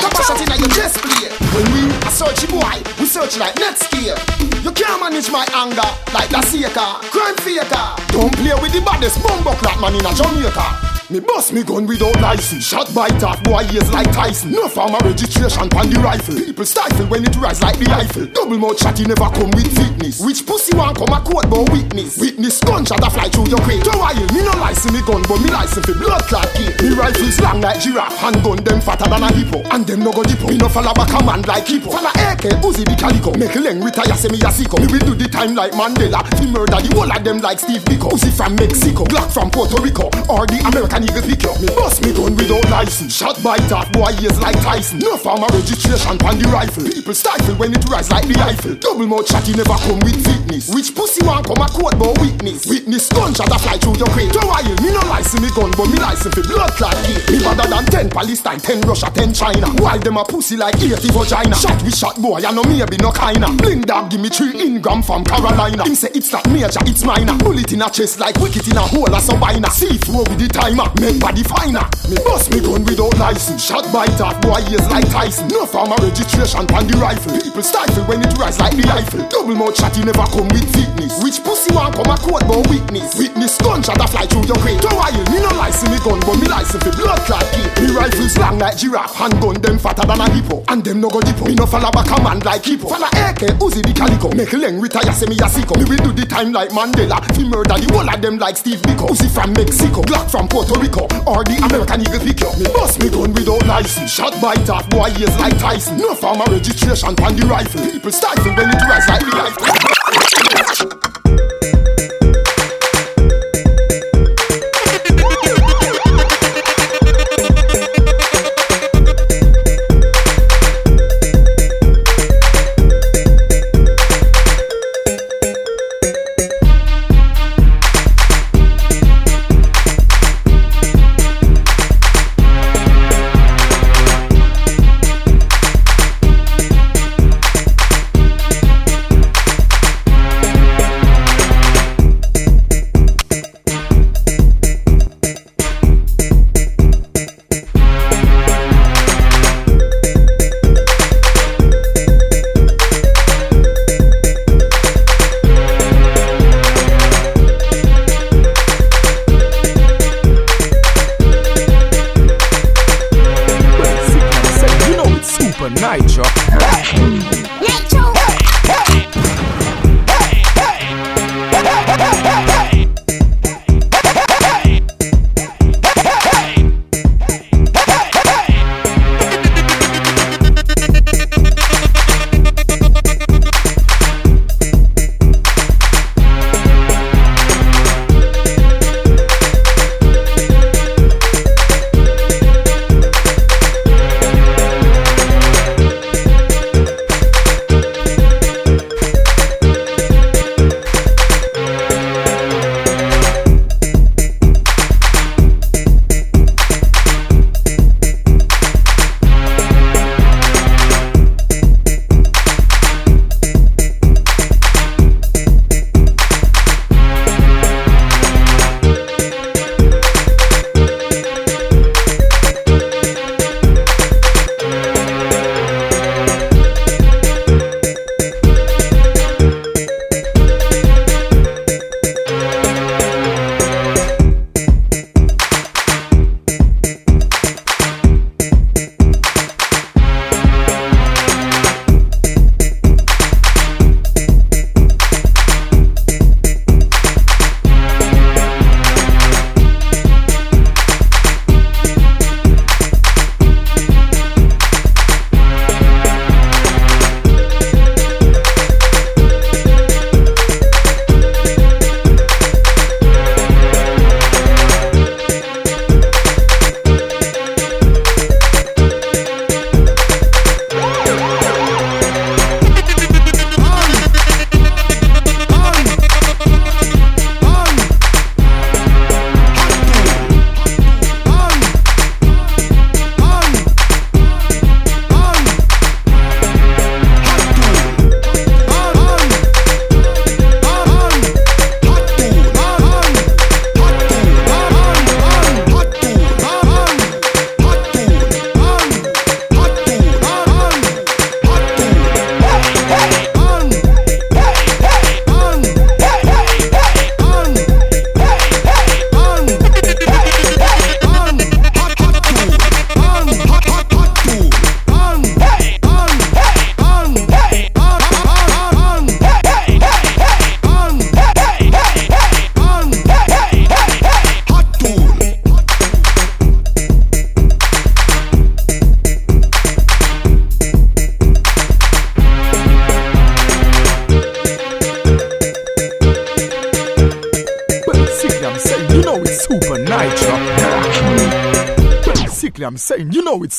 Capacity in your chest plate. When we a search boy, we search like Netscape. You can't manage my anger like the Seeker, crime faker. Don't play with the baddest up that man in a Jamaica. Me bust me gun without license. Shot by top boy ears like Tyson. No farmer registration on the rifle. People stifle when it rise like the rifle. Double mouth shotty never come with fitness. Which pussy want come a court but witness? Witness gunshot a fly through your crate. Don't while me no license me gun but me license for blood clot kid. Me rifles long like giraffe. Handgun them fatter than a hippo. And them no go dippo. Me no follow back a man like hippo. Follow AK, Uzi the calico. Make leng retire a sicko. Me will do the time like Mandela. Fi murder the whole of them like Steve Biko. Uzi from Mexico. Glock from Puerto Rico. Or the American Eagle pick you. Me bust me gun without license. Shot by top boy ears like Tyson. No farmer registration on the rifle. People stifle when it rise like the Eiffel. Double mouth shotty never come with fitness. Which pussy want come a court but witness? Witness gunshot a fly through your. Don't while me no license me gun but me license for blood clot kid. Me better than 10 Palestine, 10 Russia, 10 China. While them a pussy like 80 vagina. Shot with shot boy, I know maybe no kinda. Bling dog give me 3 ingram from Carolina. Him say it's not major, it's minor. Bullet in a chest like wicked in a hole or sabina. C4 with the timer, make body finer. Me bust me gun without license. Shot by top boy ears like Tyson. No farmer registration on the rifle. People stifle when it rise like the rifle. Double mouth shotty never come with fitness. Which pussy want come a court but witness? Witness gunshot a fly through your crate. Don't while me no license me gun but me license for blood clot kid. Me rifles long like giraffe. Handgun them fatter than a hippo. And them no go dippo. Me no follow back a man like hippo. Follow AK, Uzi the calico. Make leng retire say me a sicko. Me will do the time like Mandela. Fi murder the whole of them like Steve Biko. Uzi from Mexico. Glock from Puerto Rico. Or the American Eagle pick you. Me bust me gun without license. Shot by top boy ears like Tyson. No farmer registration on the rifle. People stifle when it rise like the rifle.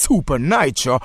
Super. Nitro.